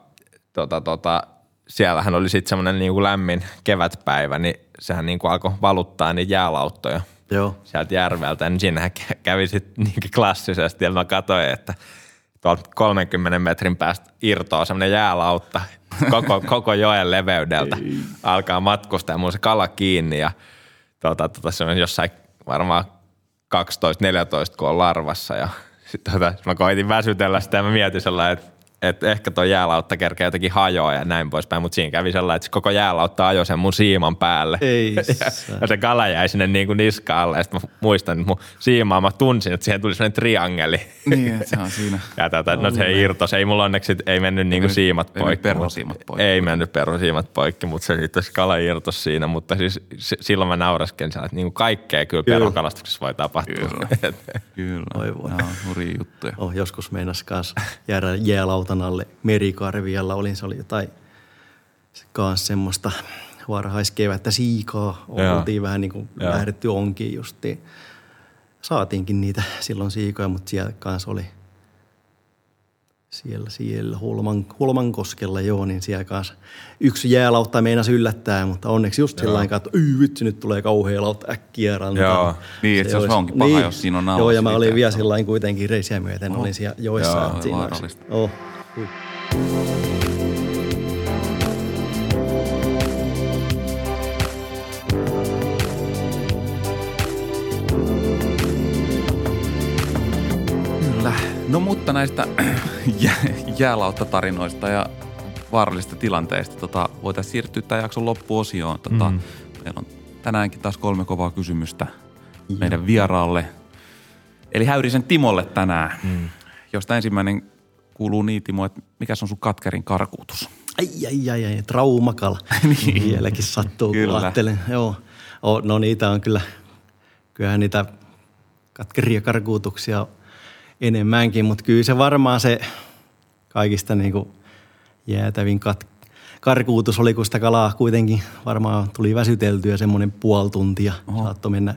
tota, tota, siellähän oli sitten semmoinen niinku lämmin kevätpäivä, niin sehän niinku alkoi valuttaa niitä jäälauttoja Joo. sieltä järveltä. Niin siinähän kävi sitten niinku klassisesti ja mä katsoin, että tuolta 30 metrin päästä irtoaa semmoinen jäälautta koko, koko joen leveydeltä. Ei. Alkaa matkustaa ja mulla se kala kiinni ja tota, tota, se on jossain varmaan 12-14, kun on larvassa ja sitten tota, mä koitin väsytellä sitä ja mä mietin sellainen, että että ehkä tuo jäälautta kerkeä jotenkin hajoaa ja näin poispäin, mutta siinä kävi sellainen, että koko jäälautta ajoi sen mun siiman päälle. Ei ja, ja, se kala jäi sinne niin kuin niskaalle ja sitten mä muistan, että mun siimaa mä tunsin, että siihen tuli sellainen triangeli. Niin, että se on siinä. ja tätä, no se irtos. Ei mulla onneksi ei mennyt niin kuin siimat ei poikki. Perhosiimat poikki. Ei mennyt perhosiimat poikki, mutta se sitten se kala irtos siinä. Mutta siis silloin mä naurasken että niin kuin kaikkea kyllä, kyllä. perhokalastuksessa voi tapahtua. Kyllä, kyllä. Oi voi. Nämä on hurjia juttuja. Oh, joskus meinas kanssa jäädä jäälautan alle merikarvialla olin, se oli jotain kanssa semmoista varhaiskevättä siikaa. Oltiin vähän niin kuin lähdetty onkin justiin. Saatiinkin niitä silloin siikoja, mutta siellä kanssa oli siellä, siellä Hulman, Hulmankoskella joo, niin siellä kanssa yksi jäälautta meinasi yllättää, mutta onneksi just sillä lailla, että ei vitsi, nyt tulee kauhea lautta äkkiä rantaan. Joo. Niin, että se olisi onkin paha, jos siinä on Joo, ja mä olin vielä sillä lailla kuitenkin reisiä myöten, olin siellä joissa. Joo, että siinä olisi- vaarallista. Oh. Ui. No mutta näistä jä- jäälauttatarinoista ja vaarallisista tilanteista tota, voitaisiin siirtyä tämän jakson loppuosioon. Tota, mm. Meillä on tänäänkin taas kolme kovaa kysymystä meidän vieraalle. Eli Häyrisen Timolle tänään, mm. josta ensimmäinen kuuluu niin Timo, että mikä on sun katkerin karkuutus? Ai, ai, ai, ai, traumakala. niin. Vieläkin sattuu, Kyllä. kun ajattelen. Joo. O, no niitä on kyllä, kyllähän niitä katkeria karkuutuksia enemmänkin, mutta kyllä se varmaan se kaikista niin kuin jäätävin kat, karkuutus oli, kun sitä kalaa kuitenkin varmaan tuli väsyteltyä semmoinen puoli tuntia. Oho. Saattoi mennä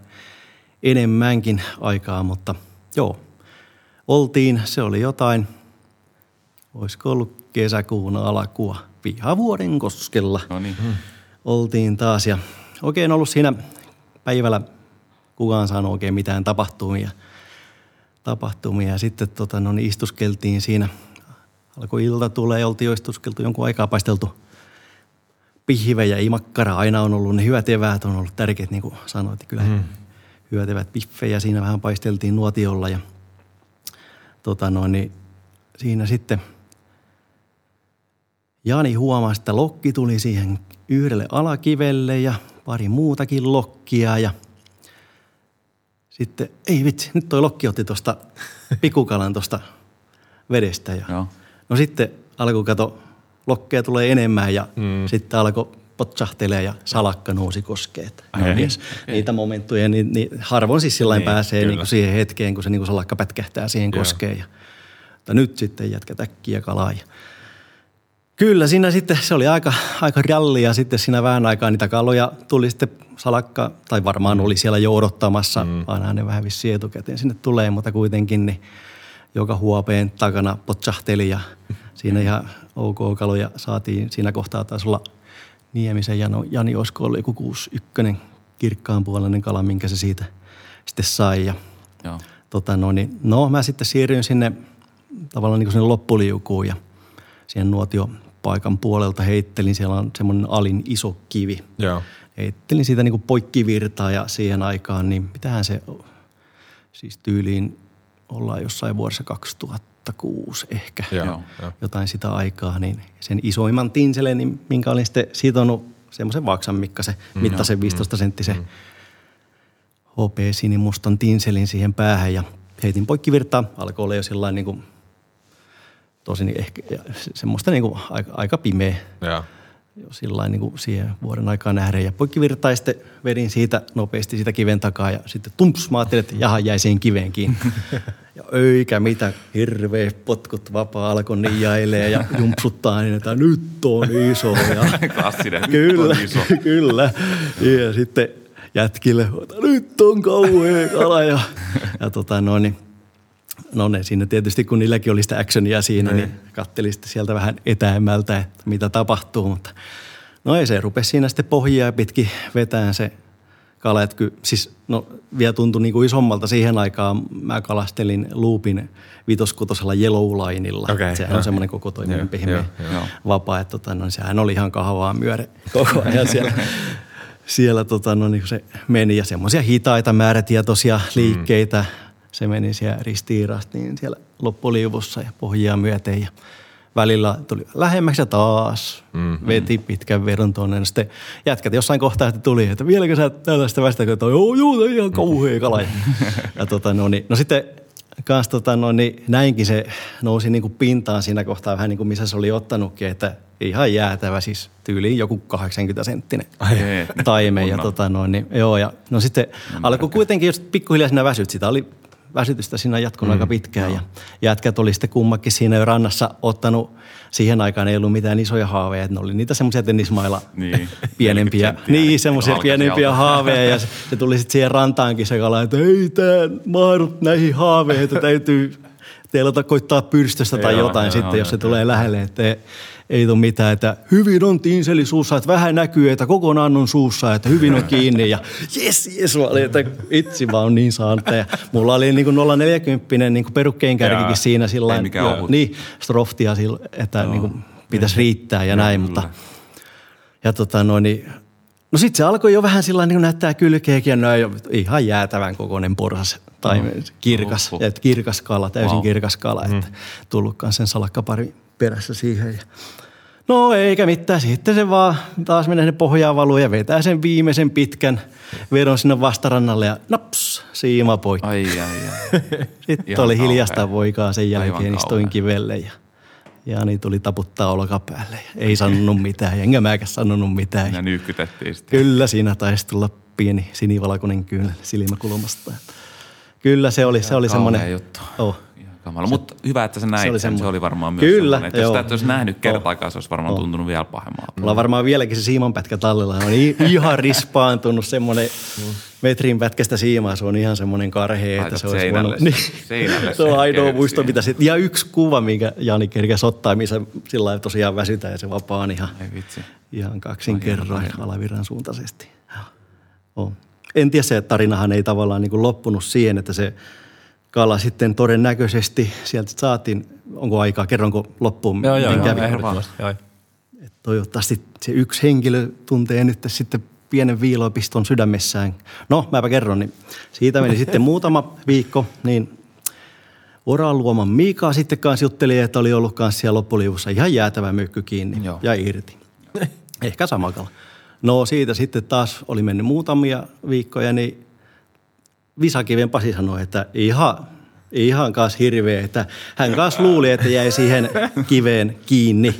enemmänkin aikaa, mutta joo. Oltiin, se oli jotain, olisiko ollut kesäkuun alkua pihavuoden koskella. No niin. Oltiin taas ja oikein ollut siinä päivällä kukaan saanut oikein mitään tapahtumia. Tapahtumia. Ja sitten tota, no, niin istuskeltiin siinä, alkoi ilta tulee ja oltiin jo istuskeltu jonkun aikaa paisteltu pihvejä, ei makkara aina on ollut, ne hyvät eväät on ollut tärkeät, niin kuin sanoit, kyllä mm. hyvät eväät piffejä, siinä vähän paisteltiin nuotiolla ja tota noin, niin siinä sitten Jani huomasi, että lokki tuli siihen yhdelle alakivelle ja pari muutakin lokkia ja sitten, ei vitsi, nyt toi lokki otti tuosta pikukalan tuosta vedestä. Ja, Joo. no sitten alkoi kato, lokkeja tulee enemmän ja mm. sitten alkoi potsahtelee ja salakka nousi koskeet. Ai, Mies. Niitä momenttuja, niin, niin harvoin siis sillä Niin, niin, pääsee kyllä. niin kuin siihen hetkeen, kun se niin kuin salakka pätkähtää siihen koskeen. Ja, mutta nyt sitten jätkä äkkiä kalaa. Ja, Kyllä, siinä sitten se oli aika, aika rallia sitten siinä vähän aikaa niitä kaloja tuli sitten salakka, tai varmaan oli siellä jo odottamassa, mm. aina ne vähän vissiin etukäteen sinne tulee, mutta kuitenkin niin joka huopeen takana potsahteli ja siinä ihan ok kaloja saatiin. Siinä kohtaa taisi olla Niemisen Jano, Jani, olisiko ollut joku 61 kirkkaan puolinen kala, minkä se siitä sitten sai. Ja Joo. tota no, niin, no mä sitten siirryin sinne tavallaan niin kuin sinne loppuliukuun ja siihen nuotiopaikan puolelta heittelin. Siellä on semmoinen alin iso kivi. Joo. Heittelin siitä niin kuin poikkivirtaa ja siihen aikaan, niin mitähän se, siis tyyliin ollaan jossain vuodessa 2006 ehkä. Joo. Joo. Joo. Jotain sitä aikaa, niin sen isoimman tinselen, niin minkä olin sitten sitonut semmoisen vaksan mikkasen, mittaisen 15 senttisen HP sinimustan tinselin siihen päähän ja heitin poikkivirtaa. Alkoi olla jo sellainen niin kuin, tosi niin ehkä, ja se- semmoista niin kuin aika, aika pimeä Joo. jo sillä niin kuin siihen vuoden aikaan nähden. Ja poikkivirtaa ja sitten vedin siitä nopeasti sitä kiven takaa ja sitten tumps, mä ajattelin, että jaha, jäi siihen kiveen kiinni. ja eikä mitä, hirveä potkut vapaa alkoi niijailee ja jumpsuttaa niin, että nyt on iso. Ja Klassinen. Nyt kyllä, on iso. kyllä. Ja sitten jätkille, että nyt on kauhea kala. Ja, ja tota noin, niin, no ne siinä tietysti, kun niilläkin oli sitä actionia siinä, niin katteli sieltä vähän etäämmältä, että mitä tapahtuu. Mutta no ei se rupesi siinä sitten pohjia pitkin vetään se kala. Että ky, siis no vielä tuntui niin kuin isommalta siihen aikaan. Mä kalastelin luupin vitoskutosella yellow lineilla. Okei, Sehän joo. on semmoinen koko toiminen Joo, pehmeä vapaa. Että tota, no, sehän oli ihan kahvaa myöre koko ajan siellä. siellä tota, no, niin se meni ja semmoisia hitaita määrätietoisia liikkeitä. Mm. Se meni siellä ristiirasti niin siellä loppuliuvussa ja pohjia myöten ja välillä tuli lähemmäksi ja taas mm-hmm. veti pitkän verran tuonne. No sitten jätkät jossain kohtaa että tuli, että vieläkö sä tällaista västä, että joo, joo, ihan kauhea kala. Ja, ja tota, no, niin, no sitten kans tota, no, niin näinkin se nousi niin kuin pintaan siinä kohtaa vähän niin kuin missä se oli ottanutkin, että ihan jäätävä siis tyyliin joku 80 senttinen Ai, taime. Ja, tota, noin, niin, joo, ja no sitten alkoi kuitenkin just pikkuhiljaa siinä väsyt. Sitä oli väsytystä siinä jatkunut mm, aika pitkään. Ja jätkät oli sitten kummakin siinä jo rannassa ottanut, siihen aikaan ei ollut mitään isoja haaveja, että ne oli niitä semmoisia tennismailla Niin. pienempiä, 40 senttiä, niin semmoisia pienempiä haaveja ja se, se tuli sitten siihen rantaankin se kala, että ei tämä mahdu näihin haaveihin, että täytyy teillä koittaa pyrstöstä tai Joo, jotain joo, sitten, joo, jos se joo. tulee lähelle, että ei, tule mitään, että hyvin on tinseli suussa, että vähän näkyy, että kokonaan on suussa, että hyvin on kiinni ja jes, jes, mä olin, että itse vaan niin saanut. Ja mulla oli niin kuin 040 niin kuin perukkeen kärkikin siinä sillä. Niin, stroftia sillä, että niin kuin pitäisi riittää ja näin, mutta ja tota noin, niin, no sitten se alkoi jo vähän sillä niin näyttää kylkeäkin ja näin, ja ihan jäätävän kokoinen porsas tai kirkas, Oho. ja kirkas kala, täysin Wow. kirkas kala, että tullutkaan sen salakkapari perässä siihen. Ja, no eikä mitään, sitten se vaan taas menee sinne pohjaan valuu ja vetää sen viimeisen pitkän vedon sinne vastarannalle ja naps, siima poikki. Ai, ai, ai. Sitten Ihan oli hiljasta poikaa sen Aivan jälkeen, istuin kauhea. kivelle ja Jani tuli taputtaa olkapäälle. Ja ei sanonut mitään, enkä mäkään sanonut mitään. Ja nyyhkytettiin sitten. Kyllä siinä taisi tulla pieni sinivalkoinen kyynel silmäkulmasta. Kyllä se oli, se oli semmoinen... juttu. Oh. Kamala. Mutta hyvä, että sä näit se se, oli sen. Se oli varmaan myös Kyllä, että jos sitä et olisi nähnyt Oh. kertaakaan, se olisi varmaan Oh. tuntunut vielä pahemmalta. Mulla on varmaan vieläkin se siimanpätkä tallella. On ihan rispaantunut semmoinen metrin pätkästä siimaa. Se on ihan semmoinen karhea, että se olisi seinälle voinut... Niin. seinälle se on ainoa muisto, mitä sit... Ja yksi kuva, minkä Jani kerkesi ottaa, missä sillä lailla tosiaan väsytään ja se vapaan ihan, ihan kaksin kerroin tarina. alavirran suuntaisesti. On. En tiedä, se tarinahan ei tavallaan niin kuin loppunut siihen, että se kala sitten todennäköisesti sieltä saatiin, onko aikaa, kerronko loppuun, Joo, joo, joo, kävi? Joo. Et toivottavasti se yksi henkilö tuntee nyt sitten pienen viilopiston sydämessään. No, mäpä kerron, niin siitä meni sitten muutama viikko, niin Oran luoman Miika sitten kanssa jutteli, että oli ollut kanssa siellä loppuliussa ihan jäätävä myykky kiinni Joo. ja irti. Ehkä sama kala. No siitä sitten taas oli mennyt muutamia viikkoja, niin Visakiven Pasi sanoi, että ihan, ihan kanssa hirveä, että hän kanssa luuli, että jäi siihen kiveen kiinni.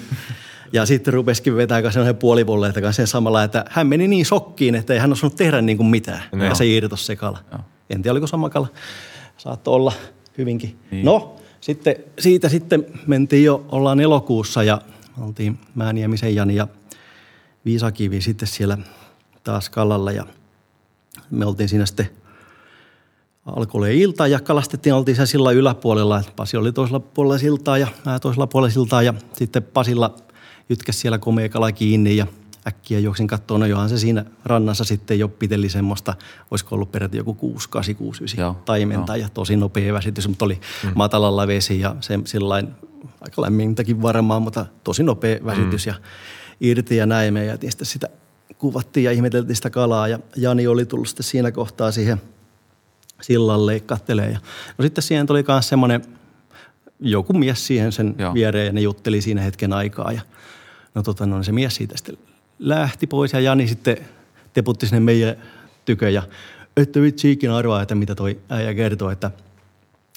Ja sitten rupesikin vetää kanssa sellainen puolipolleita kanssa sen samalla, että hän meni niin shokkiin, että ei hän osannut tehdä niin kuin mitään. Joo. Ja se irtosi se kala. Joo. En tiedä, oliko sama kala. Saattoi olla hyvinkin. Niin. No, sitten, siitä sitten mentiin jo, ollaan elokuussa ja oltiin Määniemisen Jani ja Viisakivi sitten siellä taas kalalla ja me oltiin siinä sitten alkoi ilta ja kalastettiin, oltiin siellä sillä yläpuolella. että Pasi oli toisella puolella siltaa ja mä toisella puolella siltaa ja sitten Pasilla jytkäsi siellä komea kala kiinni ja äkkiä juoksin kattoon, no johan se siinä rannassa sitten jo piteli semmoista, olisiko ollut peräti joku 6, 8, 6, 9 Joo, taimenta ja tosi nopea väsitys, mutta oli mm. matalalla vesi ja se sillain aika lämmintäkin varmaan, mutta tosi nopea väsitys mm. ja irti ja näin. Me sitten sitä kuvattiin ja ihmeteltiin sitä kalaa ja Jani oli tullut sitten siinä kohtaa siihen sillalle kattelee. Ja, no sitten siihen tuli myös semmoinen joku mies siihen sen Joo. Viereen ja ne jutteli siinä hetken aikaa. Ja, no tota, no se mies siitä sitten lähti pois ja Jani sitten teputti sinne meidän tykö ja että vitsi ikinä arvaa, että mitä toi äijä kertoo, että,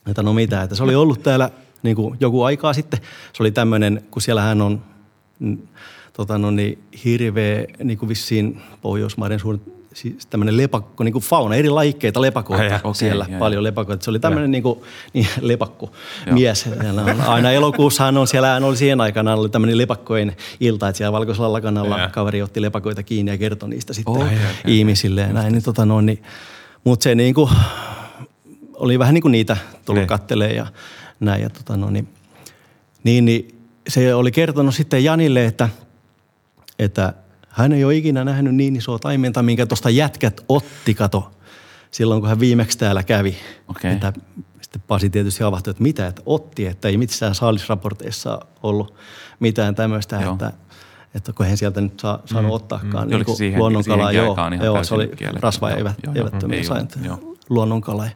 että no mitä, että se oli ollut täällä niin kuin joku aikaa sitten. Se oli tämmöinen, kun siellähän on mm, tota no niin, hirveä niin kuin vissiin Pohjoismaiden suurin siis tämmöinen lepakko, niin kuin fauna, eri lajikkeita lepakoita jaa, okay, siellä, jaa, paljon lepakoita. Se oli tämmöinen niin kuin, niin, lepakko Joo. mies. On, aina elokuussahan on, siellä oli siihen aikana oli tämmöinen lepakkojen ilta, että siellä valkoisella lakanalla Jaa. kaveri otti lepakoita kiinni ja kertoi niistä sitten okei, ihmisille ja näin. Niin, tota, no, niin, mutta se niin kuin, oli vähän niin kuin niitä tullut Niin. kattelee ja näin. Ja tota, no, niin, niin, niin, se oli kertonut sitten Janille, että, että hän ei ole ikinä nähnyt niin isoa taimenta, minkä tuosta jätkät otti, kato, silloin kun hän viimeksi täällä kävi. Okei. Että sitten Pasi tietysti havahtui, että mitä, että otti, että ei missään saalisraporteissa ollut mitään tämmöistä, Joo. että, että kun hän sieltä nyt saa, saanut ottaakaan Mm. Niin siihen- luonnonkalaa. Joo, joo se oli rasva Joo, eivät, joo, joo. sainut ollut, joo. luonnonkala.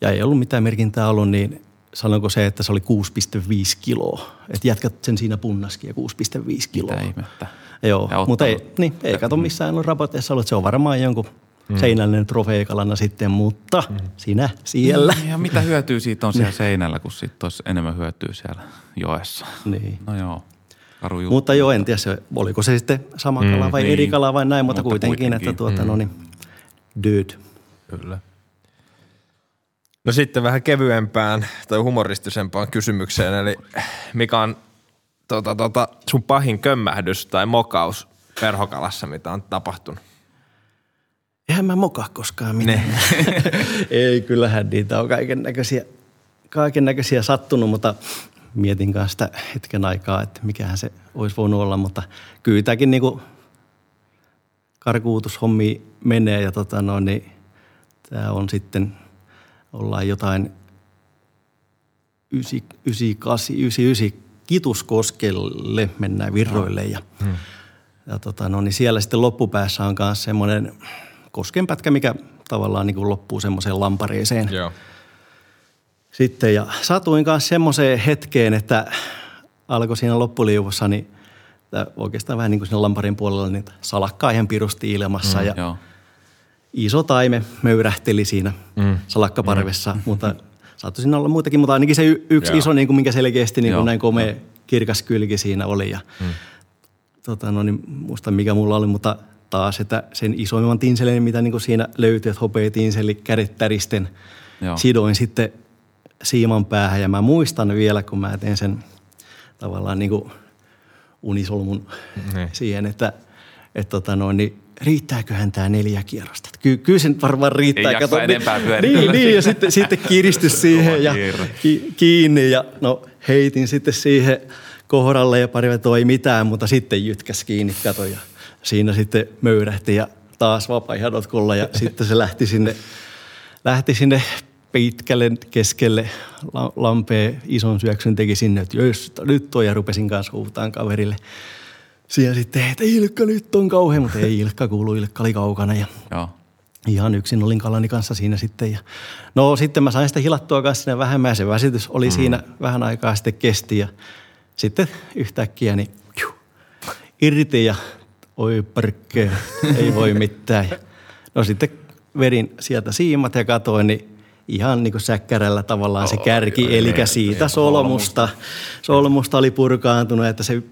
Ja ei ollut mitään merkintää ollut, niin sanoiko se, että se oli 6,5 kiloa. Että jätkät sen siinä punnaskin ja 6,5 kiloa. Mitä ihmettä. Joo, Ja mutta ei, niin, ei kato missään ollut raporteissa ollut, että se on varmaan jonkun mm. seinällinen trofeekalana sitten, mutta mm. sinä siellä. Ja mitä hyötyä siitä on siellä seinällä, kun sitten olisi enemmän hyötyä siellä joessa. Niin. No joo, karu juttu. Mutta joo, en tiedä, se, oliko se sitten sama kala vai niin. eri kala vai näin, mutta, Mutta kuitenkin, kuitenkin. että tuota, no niin, dude. Kyllä. No sitten vähän kevyempään tai humoristisempaan kysymykseen, eli mikä on tota, tota, sun pahin kömmähdys tai mokaus perhokalassa, mitä on tapahtunut? Eihän mä mokaa koskaan mitään. ei, kyllähän niitä on kaiken näköisiä kaiken näköisiä sattunut, mutta mietin kanssa sitä hetken aikaa, että mikähän se olisi voinut olla, mutta kyllä tämäkin niin karkuutushommi menee ja tota no, niin tämä on sitten, ollaan jotain 98, 99 Kituskoskelle mennään virroille ja, hmm. ja tota, no, niin siellä sitten loppupäässä on myös semmoinen koskenpätkä, mikä tavallaan niin kuin loppuu semmoiseen lampareeseen. Joo. Sitten ja satuin kanssa semmoiseen hetkeen, että alkoi siinä loppuliuvossa, niin oikeastaan vähän niin kuin siinä lamparin puolella, niin salakkaa ihan pirusti ilmassa mm, ja joo. iso taime möyrähteli siinä mm, salakkaparvessa, mm. mutta saattoi siinä olla muitakin, mutta ainakin se y- yksi joo. iso, niin kuin minkä selkeästi niin kuin näin komea joo. kirkas kylki siinä oli ja mm. tota, no niin, muista mikä mulla oli, mutta taas, että sen isoimman tinselin, mitä niin kuin siinä löytyi, että hopea tinseli kädet täristen, Joo. sidoin sitten siiman päähän. Ja mä muistan vielä, kun mä teen sen tavallaan niin kuin unisolmun mm. siihen, että, että tota noin, niin riittääköhän tämä neljä kierrosta. Ky- kyllä sen varmaan riittää. Ei Kato, enempää niin, niin, ja sitten, sitten kiristys siihen ja ki- kiinni ja no heitin sitten siihen kohdalle ja pari toi mitään, mutta sitten jytkäs kiinni, kato ja siinä sitten möyrähti ja taas vapaa ja sitten se lähti sinne, lähti sinne pitkälle keskelle lampeen ison syöksyn teki sinne, että jos nyt toi ja rupesin kanssa huutaan kaverille. Siinä sitten, että Ilkka nyt on kauhean, mutta ei Ilkka kuulu, Ilkka oli kaukana ja Joo. ihan yksin olin kalani kanssa siinä sitten. Ja no sitten mä sain sitä hilattua kanssa sinne vähemmän ja se väsitys oli mm. siinä vähän aikaa sitten kesti ja sitten yhtäkkiä niin irti ja oi perkkeen, ei voi mitään. No sitten verin sieltä siimat ja katoin, niin ihan niin kuin säkkärällä tavallaan se kärki, eli siitä solmusta, solmusta oli purkaantunut, että se,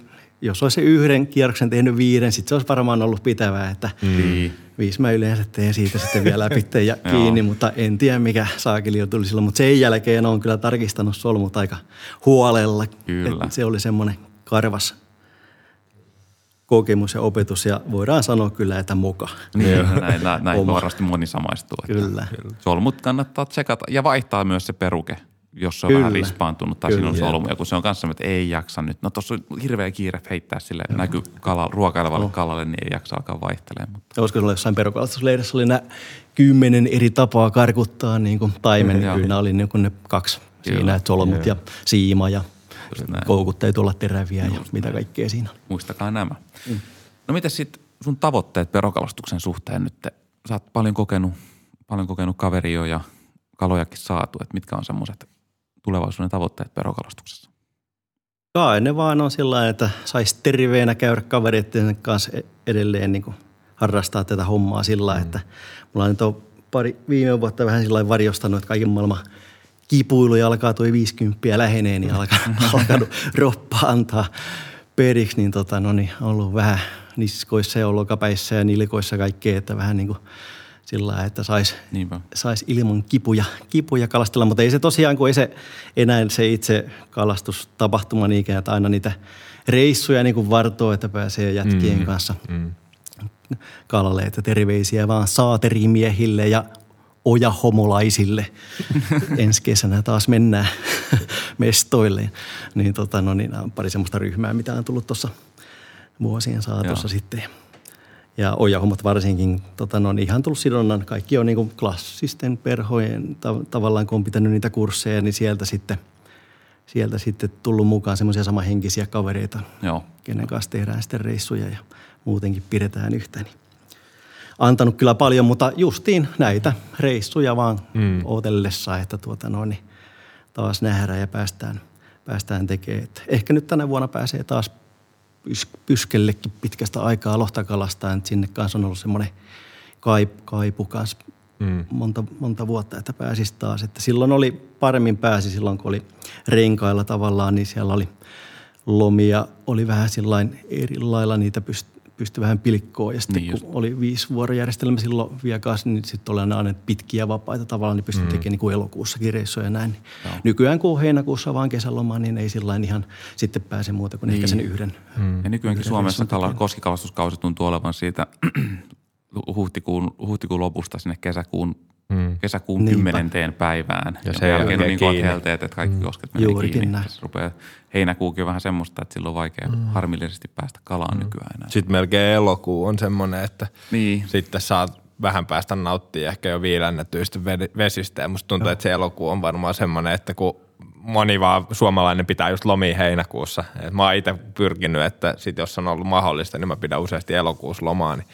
jos olisi yhden kierroksen tehnyt viiden, sitten se olisi varmaan ollut pitävää, että mm. viisi mä yleensä teen siitä sitten vielä läpi ja kiinni, mutta en tiedä mikä saakeli tuli silloin, mutta sen jälkeen on kyllä tarkistanut solmut aika huolella. Kyllä. se oli semmoinen karvas kokemus ja opetus ja voidaan sanoa kyllä, että muka. Niin, näin, näin, näin varmasti moni samaistuu. Kyllä. Solmut kannattaa tsekata ja vaihtaa myös se peruke, jos se on kyllä. vähän rispaantunut tai kyllä, siinä on solmuja, kun se on kanssa, että ei jaksa nyt. No tuossa on hirveä kiire heittää sille, että näkyy kala, ruokailevalle no. kalalle, niin ei jaksa alkaa vaihtelemaan. Mutta. Olisiko sulla jossain perukalastusleirissä oli nämä kymmenen eri tapaa karkuttaa niin kuin taimen, niin kyllä oli niin kuin ne kaksi kyllä. siinä, että solmut ja siima ja koukut täytyy olla teräviä Just ja mitä näin. kaikkea siinä on. Muistakaa nämä. Mm. No miten sitten sun tavoitteet perokalastuksen suhteen nyt? Sä oot paljon kokenut, paljon kokenut kaveria ja kalojakin saatu. Että mitkä on semmoiset tulevaisuuden tavoitteet perokalastuksessa? Kai ne vaan on sillä että saisi terveenä käydä kavereiden kanssa e- edelleen niin kuin harrastaa tätä hommaa sillä mm. että mulla on nyt on pari viime vuotta vähän sillä varjostanut, että kaiken maailman – kipuilu ja alkaa tuo 50 lähenee, niin alkaa, alkanut roppa antaa periksi, niin, tota, no niin on ollut vähän niskoissa ja olkapäissä ja nilkoissa kaikkea, että vähän niin kuin sillä että saisi sais ilman kipuja, kipuja kalastella, mutta ei se tosiaan, kun ei se enää se itse kalastustapahtuma niinkään, että aina niitä reissuja niin kuin vartoo, että pääsee jätkien mm, kanssa mm. kalalle, että terveisiä vaan saaterimiehille ja ojahomolaisille. Ensi kesänä taas mennään mestoille. Niin, tota, no niin, pari semmoista ryhmää, mitä on tullut tuossa vuosien saatossa Joo. sitten. Ja ojahommat varsinkin, tota, no, niin ihan tullut sidonnan. Kaikki on niin kuin klassisten perhojen, ta- tavallaan kun on pitänyt niitä kursseja, niin sieltä sitten, sieltä sitten tullut mukaan semmoisia samahenkisiä kavereita, Joo. kenen kanssa tehdään sitten reissuja ja muutenkin pidetään yhtä. Niin antanut kyllä paljon, mutta justiin näitä reissuja vaan mm. odellessa, että tuota noin, niin taas nähdään ja päästään, päästään tekemään. Et ehkä nyt tänä vuonna pääsee taas pyskellekin pitkästä aikaa lohtakalasta, että sinne kanssa on ollut semmoinen kaipu kanssa mm. monta, monta vuotta, että pääsisi taas. Että silloin oli, paremmin pääsi silloin, kun oli renkailla tavallaan, niin siellä oli lomia, oli vähän sillain eri lailla niitä pyst- pystyi vähän pilkkoon. Ja sitten niin kun just. oli viisi vuorojärjestelmä silloin viekas, niin sitten oli aina pitkiä vapaita tavallaan, niin pystyi mm. tekemään niin kuin elokuussakin reissuja ja näin. No. Nykyään kun heinäkuussa vaan kesäloma, niin ei sillä ihan sitten pääse muuta kuin niin. ehkä sen yhden. Mm. Ja nykyäänkin Suomessa kala, koskikalastuskausi tuntuu olevan siitä huhtikuun, huhtikuun lopusta sinne kesäkuun mm. kesäkuun Niinpä. kymmenenteen päivään. Ja sen jälkeen on niin kovat helteet, että kaikki kosket menee Juurikin kiinni. näin. Rupeaa heinäkuukin on vähän semmoista, että silloin on vaikea harmillisesti päästä kalaan nykyään enää. Sitten melkein elokuu on semmoinen, että Niin. sitten saat vähän päästä nauttia ehkä jo viilännetyistä vesistä. Ja musta tuntuu, että se elokuu on varmaan semmoinen, että kun moni vaan suomalainen pitää just lomia heinäkuussa. Et mä oon itse pyrkinyt, että sit jos on ollut mahdollista, niin mä pidän useasti elokuussa lomaa, niin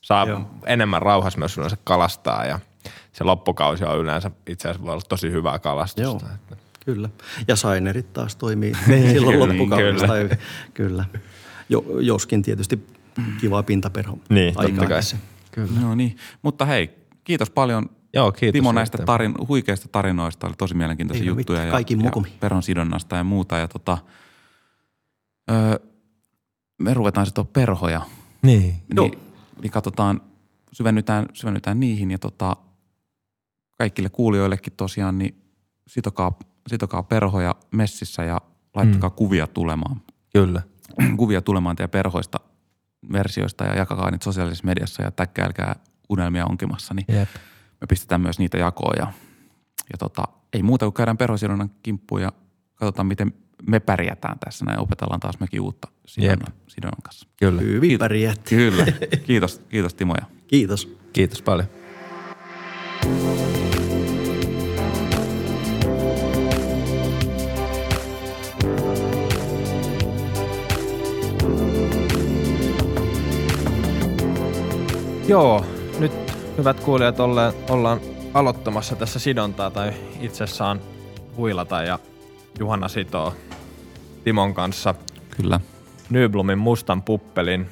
saa Joo. enemmän rauhassa myös yleensä kalastaa ja se loppukausi on yleensä itse asiassa voi olla tosi hyvää kalastusta. Joo. Että- Kyllä. Ja sainerit taas toimii silloin kyllä, loppukaudesta. kyllä. Kyllä. kyllä. Jo, joskin tietysti kiva pintaperho Niin, totta kai. Kyllä. No niin, mutta hei, kiitos paljon Joo, kiitos. Timo näistä tarin, huikeista tarinoista. Oli tosi mielenkiintoisia Ei ole juttuja mitään, ja, kaikin ja mukumi. peron sidonnasta ja muuta. Ja tota, öö, me ruvetaan sitten perhoja. Niin. Niin, niin katsotaan, syvennytään, syvennytään niihin ja tota, kaikille kuulijoillekin tosiaan, niin sitokaa, sitokaa perhoja messissä ja laittakaa mm. kuvia tulemaan. Kyllä. kuvia tulemaan teidän perhoista versioista ja jakakaa niitä sosiaalisessa mediassa ja täkkäilkää unelmia onkimassa, niin Jep. me pistetään myös niitä jakoon ja, ja tota, ei muuta kuin käydään perhosidonnan kimppuun ja katsotaan, miten me pärjätään tässä näin. Opetellaan taas mekin uutta sidonnan, sidonnan kanssa. Kyllä. Hyvin pärjäätte. Kyllä. Kiitos, kiitos Timo ja Kiitos. Kiitos paljon. Joo, nyt hyvät kuulijat ollaan, ollaan aloittamassa tässä sidontaa tai itsessään huilata ja Juhanna sitoo Timon kanssa kyllä. Nyblumin mustan puppelin.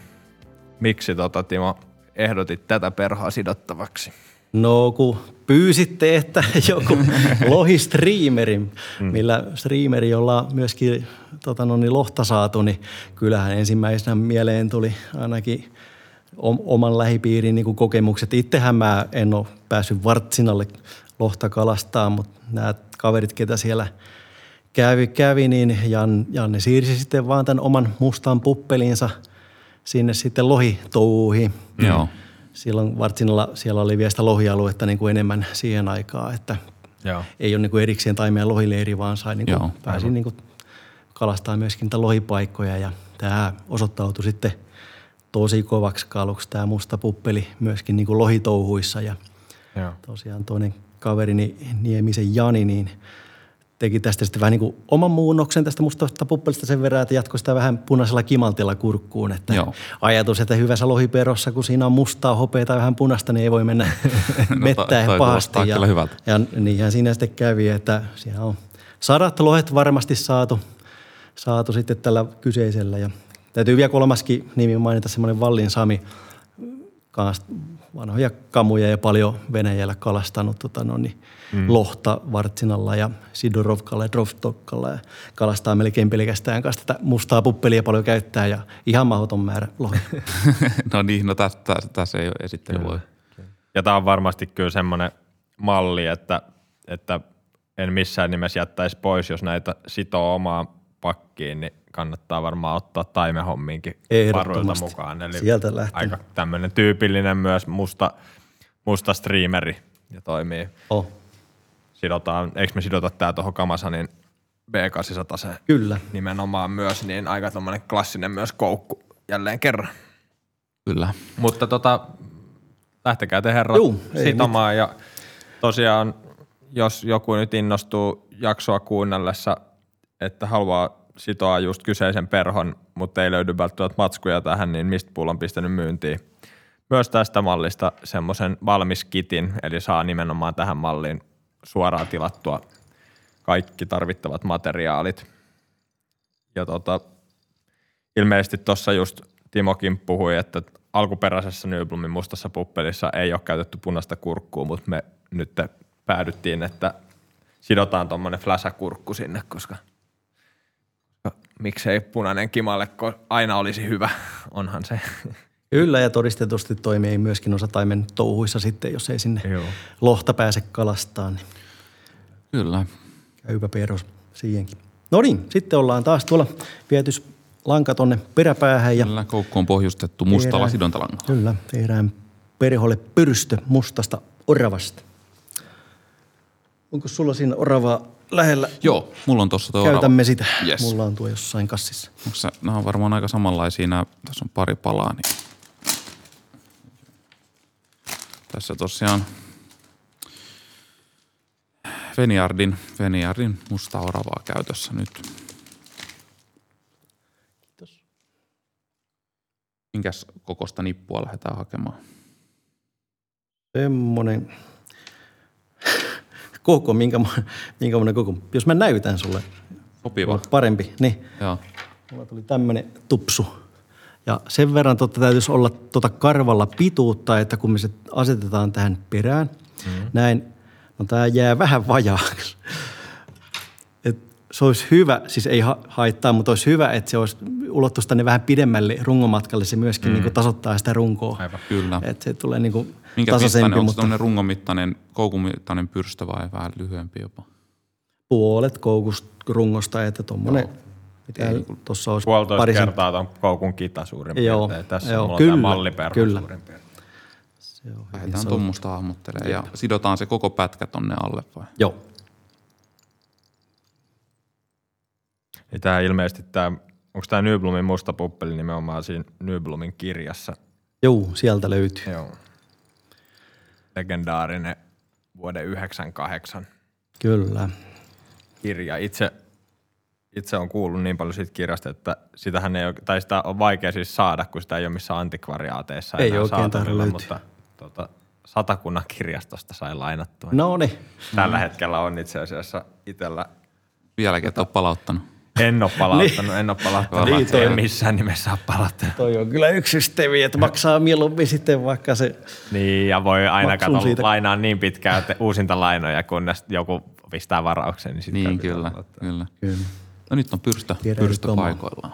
Miksi tota, Timo ehdotit tätä perhoa sidottavaksi? No kun pyysitte, että joku lohistriimeri, millä striimeri ollaan myöskin tota, no niin, lohta saatu, niin kyllähän ensimmäisenä mieleen tuli ainakin oman lähipiirin niin kuin kokemukset. Itsehän mä en ole päässyt Vartsinalle lohta kalastaa, mutta nämä kaverit, ketä siellä kävi, kävi niin Jan, Janne siirsi sitten vaan tämän oman mustan puppelinsa sinne sitten lohitouhuihin. Joo. silloin Vartsinalla siellä oli vielä sitä lohialuetta niin kuin enemmän siihen aikaan, että Joo. ei ole niin kuin erikseen taimea lohileiri, vaan sai niin kuin, Joo, pääsi niin kuin kalastaa myöskin niitä lohipaikkoja ja tämä osoittautui sitten tosi kovaksi kaluksi tämä musta puppeli myöskin niin kuin lohitouhuissa ja Joo. tosiaan toinen kaverini Niemisen Jani, niin teki tästä sitten vähän niin kuin oman muunnoksen tästä mustasta puppelista sen verran, että jatkoi sitä vähän punaisella kimaltilla kurkkuun. Että Joo. ajatus, että hyvässä lohiperossa, kun siinä on mustaa hopeaa vähän punaista, niin ei voi mennä No mettään pahasti. Ja, kyllä hyvältä. ja niinhän siinä sitten kävi, että siinä on sadat lohet varmasti saatu, saatu sitten tällä kyseisellä. Ja täytyy vielä kolmaskin nimi mainita, semmoinen Vallin Sami, kans vanhoja kamuja ja paljon Venäjällä kalastanut tota no, niin mm. lohta Vartsinalla ja Sidorovkalla ja Drovtokkalla ja kalastaa melkein pelkästään kanssa tätä mustaa puppelia paljon käyttää ja ihan mahdoton määrä lohia. no niin, no tässä, tässä, tässä ei ole esittely voi. Ja tämä on varmasti kyllä semmoinen malli, että, että en missään nimessä jättäisi pois, jos näitä sitoo omaan pakkiin, niin kannattaa varmaan ottaa taimehommiinkin varuilta Ehdottomasti. mukaan. Eli Sieltä lähtee. aika tämmöinen tyypillinen myös musta, musta streameri ja toimii. Oh, Sidotaan, eikö me sidota tää tuohon Kamasanin B800 kyllä. nimenomaan myös, niin aika tommonen klassinen myös koukku jälleen kerran. Kyllä. Mutta tota, lähtekää te herrat Juu, ei sitomaan ja tosiaan, jos joku nyt innostuu jaksoa kuunnellessa, että haluaa sitoa just kyseisen perhon, mutta ei löydy välttämättä matskuja tähän, niin mistä on pistänyt myyntiin. Myös tästä mallista semmoisen valmis kitin, eli saa nimenomaan tähän malliin suoraan tilattua kaikki tarvittavat materiaalit. Ja tota, ilmeisesti tuossa just Timokin puhui, että alkuperäisessä Nyblumin mustassa puppelissa ei ole käytetty punaista kurkkua, mutta me nyt päädyttiin, että sidotaan tuommoinen fläsäkurkku sinne, koska miksei punainen kimalle aina olisi hyvä, onhan se. Kyllä ja todistetusti toimii myöskin osa taimen touhuissa sitten, jos ei sinne Joo. lohta pääse kalastaan, niin Kyllä. käypä perus siihenkin. No niin, sitten ollaan taas tuolla vietys lanka tonne peräpäähän ja Kyllä koukku on pohjustettu mustalla Tehdään- sidontalangalla. Kyllä, tehdään perholle pyrstö mustasta oravasta. Onko sulla siinä oravaa lähellä? Joo, mulla on tuossa tuo Käytämme sitä. Yes. Mulla on tuo jossain kassissa. Onko se, nämä on varmaan aika samanlaisia. Nämä, tässä on pari palaa. Niin. Tässä tosiaan Veniardin, Veniardin musta oravaa käytössä nyt. Kiitos. Minkäs kokosta nippua lähdetään hakemaan? Semmonen koko, minkä, minkä koko. Jos mä näytän sulle, Sopiva. parempi. Niin, Joo. mulla tuli tämmönen tupsu. Ja sen verran totta täytyisi olla tota karvalla pituutta, että kun me se asetetaan tähän perään, mm. näin, no tää jää vähän vajaaksi. Se olisi hyvä, siis ei ha- haittaa, mutta olisi hyvä, että se olisi ulottuisi tänne vähän pidemmälle rungomatkalle. Se myöskin mm. niin kuin tasoittaa sitä runkoa. Aivan. Kyllä. Että se tulee niin kuin Minkä mittainen, tasaisempi, onko se mutta rungomittainen, koukumittainen pyrstö vai vähän lyhyempi jopa? puolet koukusta rungosta, että tuommoinen, mitä tuossa olisi Puolitoista parisen. kertaa ton koukun kita suurin Joo, piirtein. Tässä joo, on kyllä, tämä malliperho kyllä. suurin piirtein. Se on hyvin Lähdetään tuommoista hahmottelemaan ja sidotaan se koko pätkä tonne alle vai? Joo. Ja tämä ilmeisesti tämä, onko tämä Nyblumin musta puppeli nimenomaan siinä Nyblumin kirjassa? Joo, sieltä löytyy. Joo. Legendaarinen vuoden 98 Kyllä. kirja. Itse, itse on kuullut niin paljon siitä kirjasta, että sitähän ei ole, tai sitä on vaikea siis saada, kun sitä ei ole missään antikvariaateissa Ei enää saatavilla, löytyä. mutta tuota, satakunnan kirjastosta sai lainattua. No niin. Tällä hetkellä on itse asiassa itsellä Vieläkin et ole palauttanut. En ole palauttanut, en ole palauttanut. Niin, Niin, toi en missään nimessä ole palauttanut. Toi on kyllä yksi systeemi, että maksaa mieluummin sitten vaikka se, Niin, ja voi aina katsoa siitä. lainaa niin pitkään, että uusinta lainoja, kunnes joku pistää varauksen. Niin, Niin, kyllä, palauttaa. kyllä. kyllä. No nyt on pyrstö, Tiedän pyrstö paikoillaan.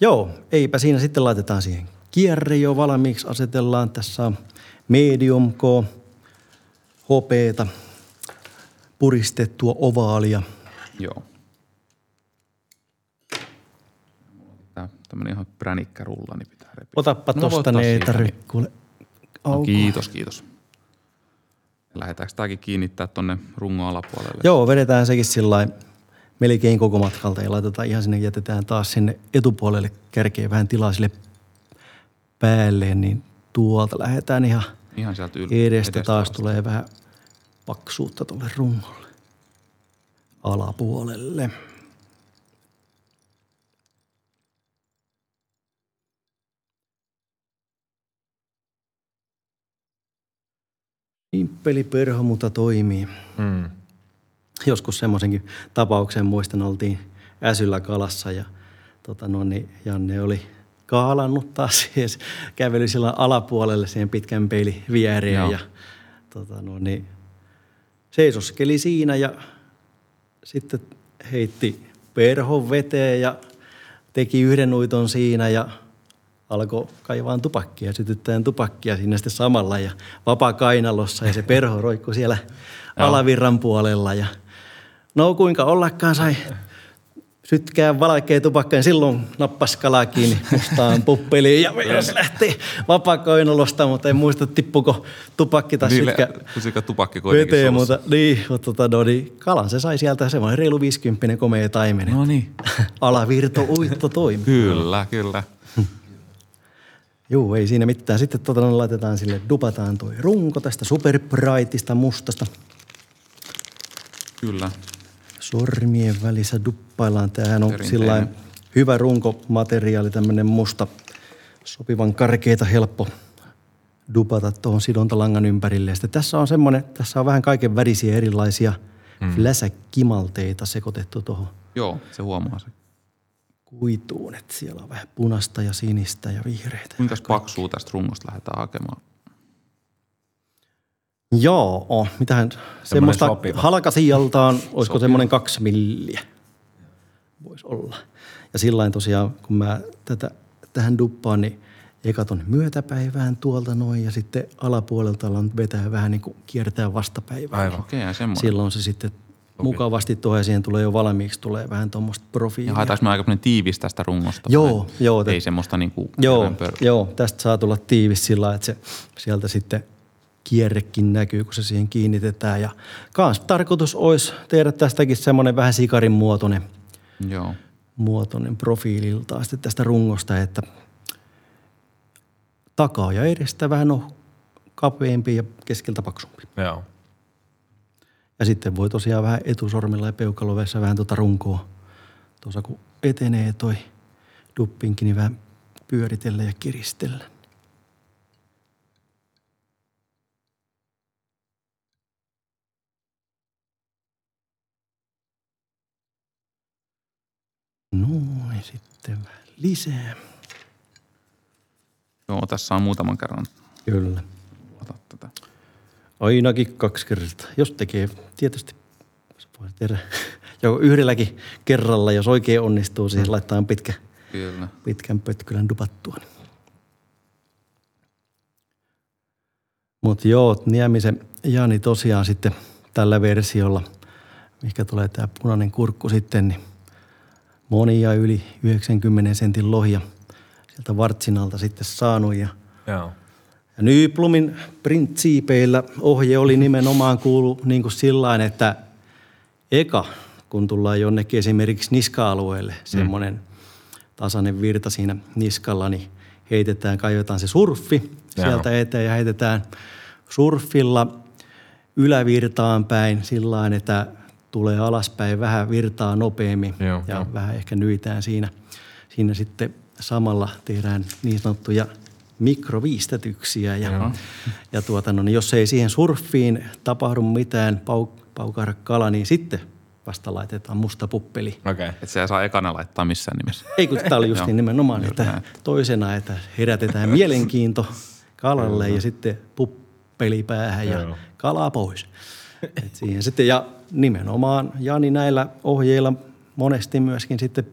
Joo, eipä siinä sitten laitetaan siihen kierre jo valmiiksi. Asetellaan tässä medium K, hopeeta, puristettua ovaalia. Joo. Tää tämmönen ihan pränikkä rulla, niin pitää repiä. Otappa No, tosta, ne ei tarvitse niin. kuule No, kiitos, kiitos. Lähdetäänkö tämäkin kiinnittää tonne rungon alapuolelle? Joo, vedetään sekin sillä melkein koko matkalta ja laitetaan ihan sinne, jätetään taas sinne etupuolelle kärkeen vähän tilaa sille päälle, niin tuolta lähdetään ihan Ihan sieltä yl- edestä taas asti. tulee vähän paksuutta tuolle rungolle alapuolelle. Simppeli perho, mutta toimii. Mm. Joskus semmoisenkin tapauksen muistan, oltiin Äsyllä kalassa ja tota no, niin Janne oli kaalannut taas siihen, se käveli sillä alapuolelle siihen pitkän peilin viereen Joo. ja tota no, niin, seisoskeli siinä ja sitten heitti perhon veteen ja teki yhden uiton siinä ja alkoi kaivaa tupakkia, sytyttäen tupakkia siinä sitten samalla ja vapaa kainalossa ja se perho roikkui siellä alavirran puolella ja no kuinka ollakaan sai sytkää valkea tupakka ja silloin nappas kalaa kiinni mustaan puppeliin ja jos lähti vapaa kainalosta, mutta en muista tippuko tupakki tai Niille, sytkä pysyikö tupakki kuitenkin veteen, mutta niin, mutta tota, no, niin, kalan se sai sieltä semmoinen reilu 50 komea taimen. No niin. Alavirto uitto toimi. Kyllä, kyllä. Joo, ei siinä mitään. Sitten tota, no, laitetaan sille, dupataan toi runko tästä Super Brightista mustasta. Kyllä. Sormien välissä duppaillaan. Tämähän on sillä hyvä runkomateriaali, tämmöinen musta, sopivan karkeita, helppo dupata tuohon sidontalangan ympärille. Ja sitten tässä on semmoinen, tässä on vähän kaiken värisiä erilaisia mm. fläsäkimalteita sekoitettu tuohon Joo, se huomaa se. Kuituun. Että siellä on vähän punasta ja sinistä ja vihreitä. Kuinka paksua tästä rungosta lähdetään hakemaan? Joo, oh, mitähän semmoista sopiva. halkasijaltaan, olisiko semmoinen kaksi milliä voisi olla. Ja sillä tosiaan, kun mä tätä, tähän duppaan, niin eka tuonne myötäpäivään tuolta noin ja sitten alapuolelta alan vetää vähän niin kuin kiertää vastapäivään. Aivan. Okei, ja semmoinen. Silloin se sitten mukavasti tuohon ja siihen tulee jo valmiiksi, tulee vähän tuommoista profiilia. Ja haetaanko me aika paljon tiivis tästä rungosta? Joo, vai? joo, Ei te- semmoista niinku Joo, häränpör- joo, tästä saa tulla tiivis sillä että se sieltä sitten kierrekin näkyy, kun se siihen kiinnitetään. Ja kans tarkoitus olisi tehdä tästäkin semmoinen vähän sikarin muotoinen, Joo. muotoinen profiililtaan sitten tästä rungosta, että takaa ja edestä vähän on kapeampi ja keskeltä paksumpi. Joo. Ja sitten voi tosiaan vähän etusormilla ja peukalovessa vähän tuota runkoa. Tuossa kun etenee toi duppinkin, niin vähän pyöritellä ja kiristellä. Noin, sitten vähän lisää. Joo, tässä on muutaman kerran Kyllä. ota tätä. Ainakin kaksi kertaa. Jos tekee, tietysti voi tehdä joko yhdelläkin kerralla, jos oikein onnistuu, siihen laittaa pitkä, Kyllä. pitkän pötkylän dupattua. Mutta joo, Niemisen Jani tosiaan sitten tällä versiolla, mikä tulee tämä punainen kurkku sitten, niin monia yli 90 sentin lohja sieltä Vartsinalta sitten saanut ja Joo. Ja Nyblumin printsiipeillä ohje oli nimenomaan kuulu niin kuin sillain, että eka, kun tullaan jonnekin esimerkiksi niska-alueelle, semmoinen tasainen virta siinä niskalla, niin heitetään, kaivetaan se surffi sieltä eteen ja heitetään surfilla ylävirtaan päin sillä että tulee alaspäin vähän virtaa nopeammin Joo, ja joo. vähän ehkä nyitään siinä. Siinä sitten samalla tehdään niin sanottuja mikroviistetyksiä ja, ja tuota, no, niin jos ei siihen surffiin tapahdu mitään pau, paukahda kala, niin sitten vasta laitetaan musta puppeli. Okei. Okay. Että se ei saa ekana laittaa missään nimessä. Ei kun tämä oli just Joo, niin nimenomaan, että näin. toisena, että herätetään mielenkiinto kalalle ja sitten puppeli päähän ja Joo. kalaa pois. Et siihen sitten, ja nimenomaan Jani näillä ohjeilla monesti myöskin sitten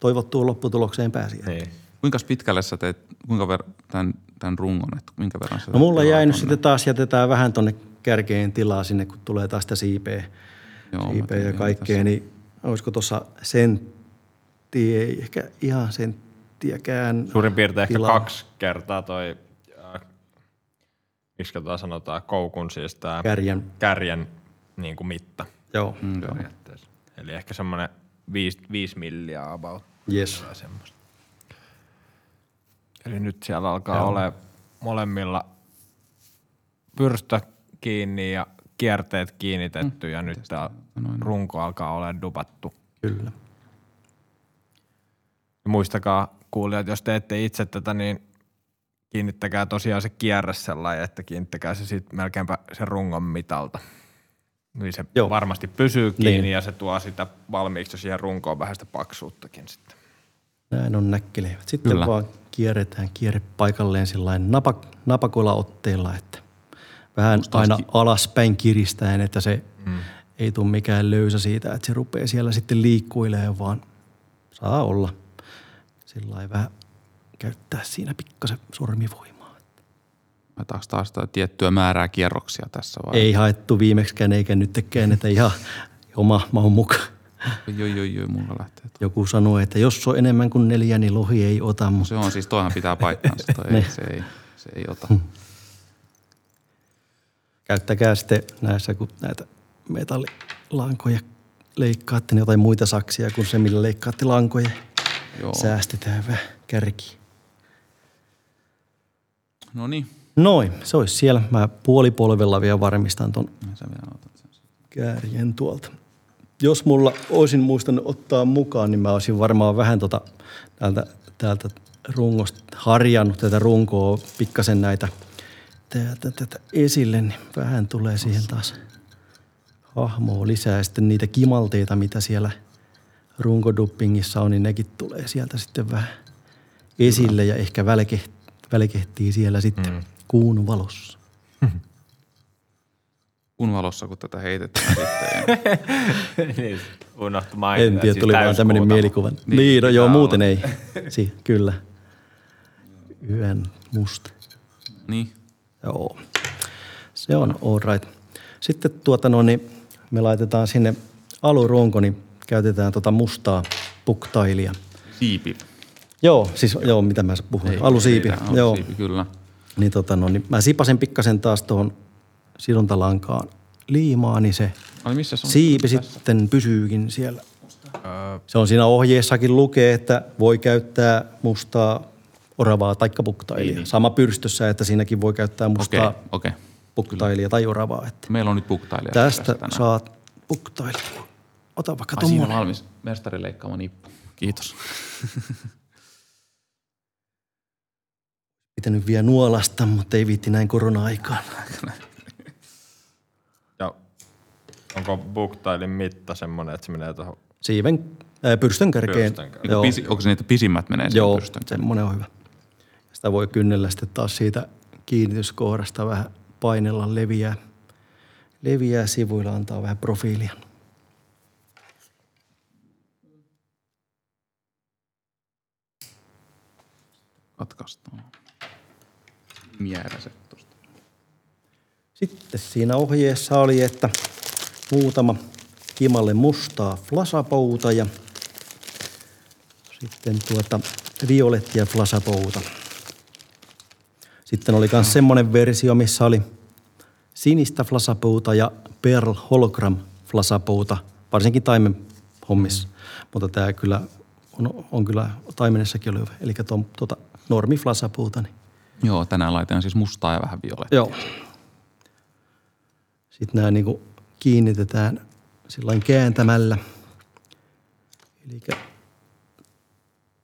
toivottuun lopputulokseen pääsi. Niin. Kuinka pitkälle sä teet, kuinka ver, tämän, tämän rungon, että minkä verran sä No mulla jäi nyt sitten taas, jätetään vähän tonne kärkeen tilaa sinne, kun tulee taas sitä siipeä, Joo, siipeä ja kaikkea, niin olisiko tuossa sentti, ei ehkä ihan senttiäkään. Suurin piirtein ehkä tilaa. kaksi kertaa toi, äh, miksi tota sanotaan, koukun siis tää Kärjen, kärjen niin kuin mitta. joo, Mm, joo. Eli ehkä semmoinen 5, 5 milliä about. yes. Semmoista. Eli nyt siellä alkaa ole molemmilla pyrstö kiinni ja kierteet kiinnitetty ja nyt tämä runko alkaa olla dupattu. Kyllä. Ja muistakaa kuulijat, jos teette itse tätä, niin kiinnittäkää tosiaan se kierre sellainen, että kiinnittäkää se sitten melkeinpä sen rungon mitalta. Niin se Joo. Varmasti pysyy kiinni Niin. ja se tuo sitä valmiiksi siihen runkoon vähän sitä paksuuttakin sitten. Näin on näkkelevät. Sitten. Kyllä. vaan kierretään kierre paikalleen sillain napak, napakoilla otteilla, että vähän Musta aina olisikin- alaspäin kiristäen, että se mm. ei tule mikään löysä siitä, että se rupeaa siellä sitten liikkuilemaan, vaan saa olla sillä vähän käyttää siinä pikkasen sormivoimaa. Otetaanko taas sitä tiettyä määrää kierroksia tässä vai? Ei haettu viimeksikään eikä nytkään, että ihan oma maun mukaan. Joo, joo, joo, mulla lähtee. tuo. Joku sanoi, että jos on enemmän kuin neljä, niin lohi ei ota, mutta Se on siis, toihan pitää paikkaansa, toi ei, se, ei, se ei ota. käyttäkää sitten näissä, kun näitä metallilankoja leikkaatte, niin jotain muita saksia kuin se, millä leikkaatte lankoja. Joo. Säästetään vähän kärkiä. No niin, Noin, se olisi siellä. Mä puolipolvella vielä varmistan ton kärjen tuolta. Jos mulla olisin muistanut ottaa mukaan, niin mä olisin varmaan vähän tota, täältä, täältä rungosta harjannut tätä runkoa pikkasen näitä täältä, tätä esille, niin vähän tulee siihen taas hahmoa lisää. Ja sitten niitä kimalteita, mitä siellä runkoduppingissa on, niin nekin tulee sieltä sitten vähän esille ja ehkä välkehtii, välkehtii siellä sitten mm. kuun valossa. Kun valossa, kun tätä heitetään sitten. Ja niin, unohtu mainita. En tiedä, siis tuli vaan tämmöinen mielikuva. Niin, Niin, no joo, muuten olla. ei. Si, kyllä. Yön musta. niin, Joo. Se on all right. Sitten tuota no, niin me laitetaan sinne alurunko, niin käytetään tuota mustaa puktailia. siipi. Joo, siis joo, mitä mä puhuin. Ei, Alusiipi. ei, joo. Alusiipi, kyllä. Niin, tota, no, niin mä sipasen pikkasen taas tuohon sidontalankaan liimaa, niin se Ai missä se on? siipi Tässä. sitten pysyykin siellä. Öö, Se on siinä ohjeessakin lukee, että voi käyttää mustaa oravaa tai puktailia. Niin, niin. Sama pyrstössä, että siinäkin voi käyttää mustaa Okei, okei. puktailia tai oravaa. Että Meillä on nyt puktailija. tästä tänään. saat puktailia. Ota vaikka Ai siinä on tuommoinen. valmis mestarin leikkaama nippu. Kiitos. Pitänyt vielä nuolasta, mutta ei viitti näin korona-aikaan. onko booktailin mitta semmoinen, että se menee tuohon Siiven, ää, pyrstön kärkeen. Pyrstön kärkeen. Joo. Pisi, onko se niitä pisimmät menee joo pyrstön? semmoinen on hyvä. Sitä voi kynnellä sitten taas siitä kiinnityskohdasta vähän painella leviää, leviää sivuilla, antaa vähän profiilia. Katkaistaan. Mieräset tosta. Sitten siinä ohjeessa oli, että muutama kimalle mustaa flasapouta ja sitten tuota violettia flasapouta. Sitten oli myös semmoinen versio, missä oli sinistä flasapouta ja Pearl Hologram flasapouta, varsinkin taimen hommissa. Mutta tämä kyllä on, on kyllä taimenessakin hyvä. Eli tuon, tuota normi flasapouta, niin Joo, tänään laitetaan siis mustaa ja vähän violettia. Joo. Sitten nämä niin kiinnitetään sillain kääntämällä. Eli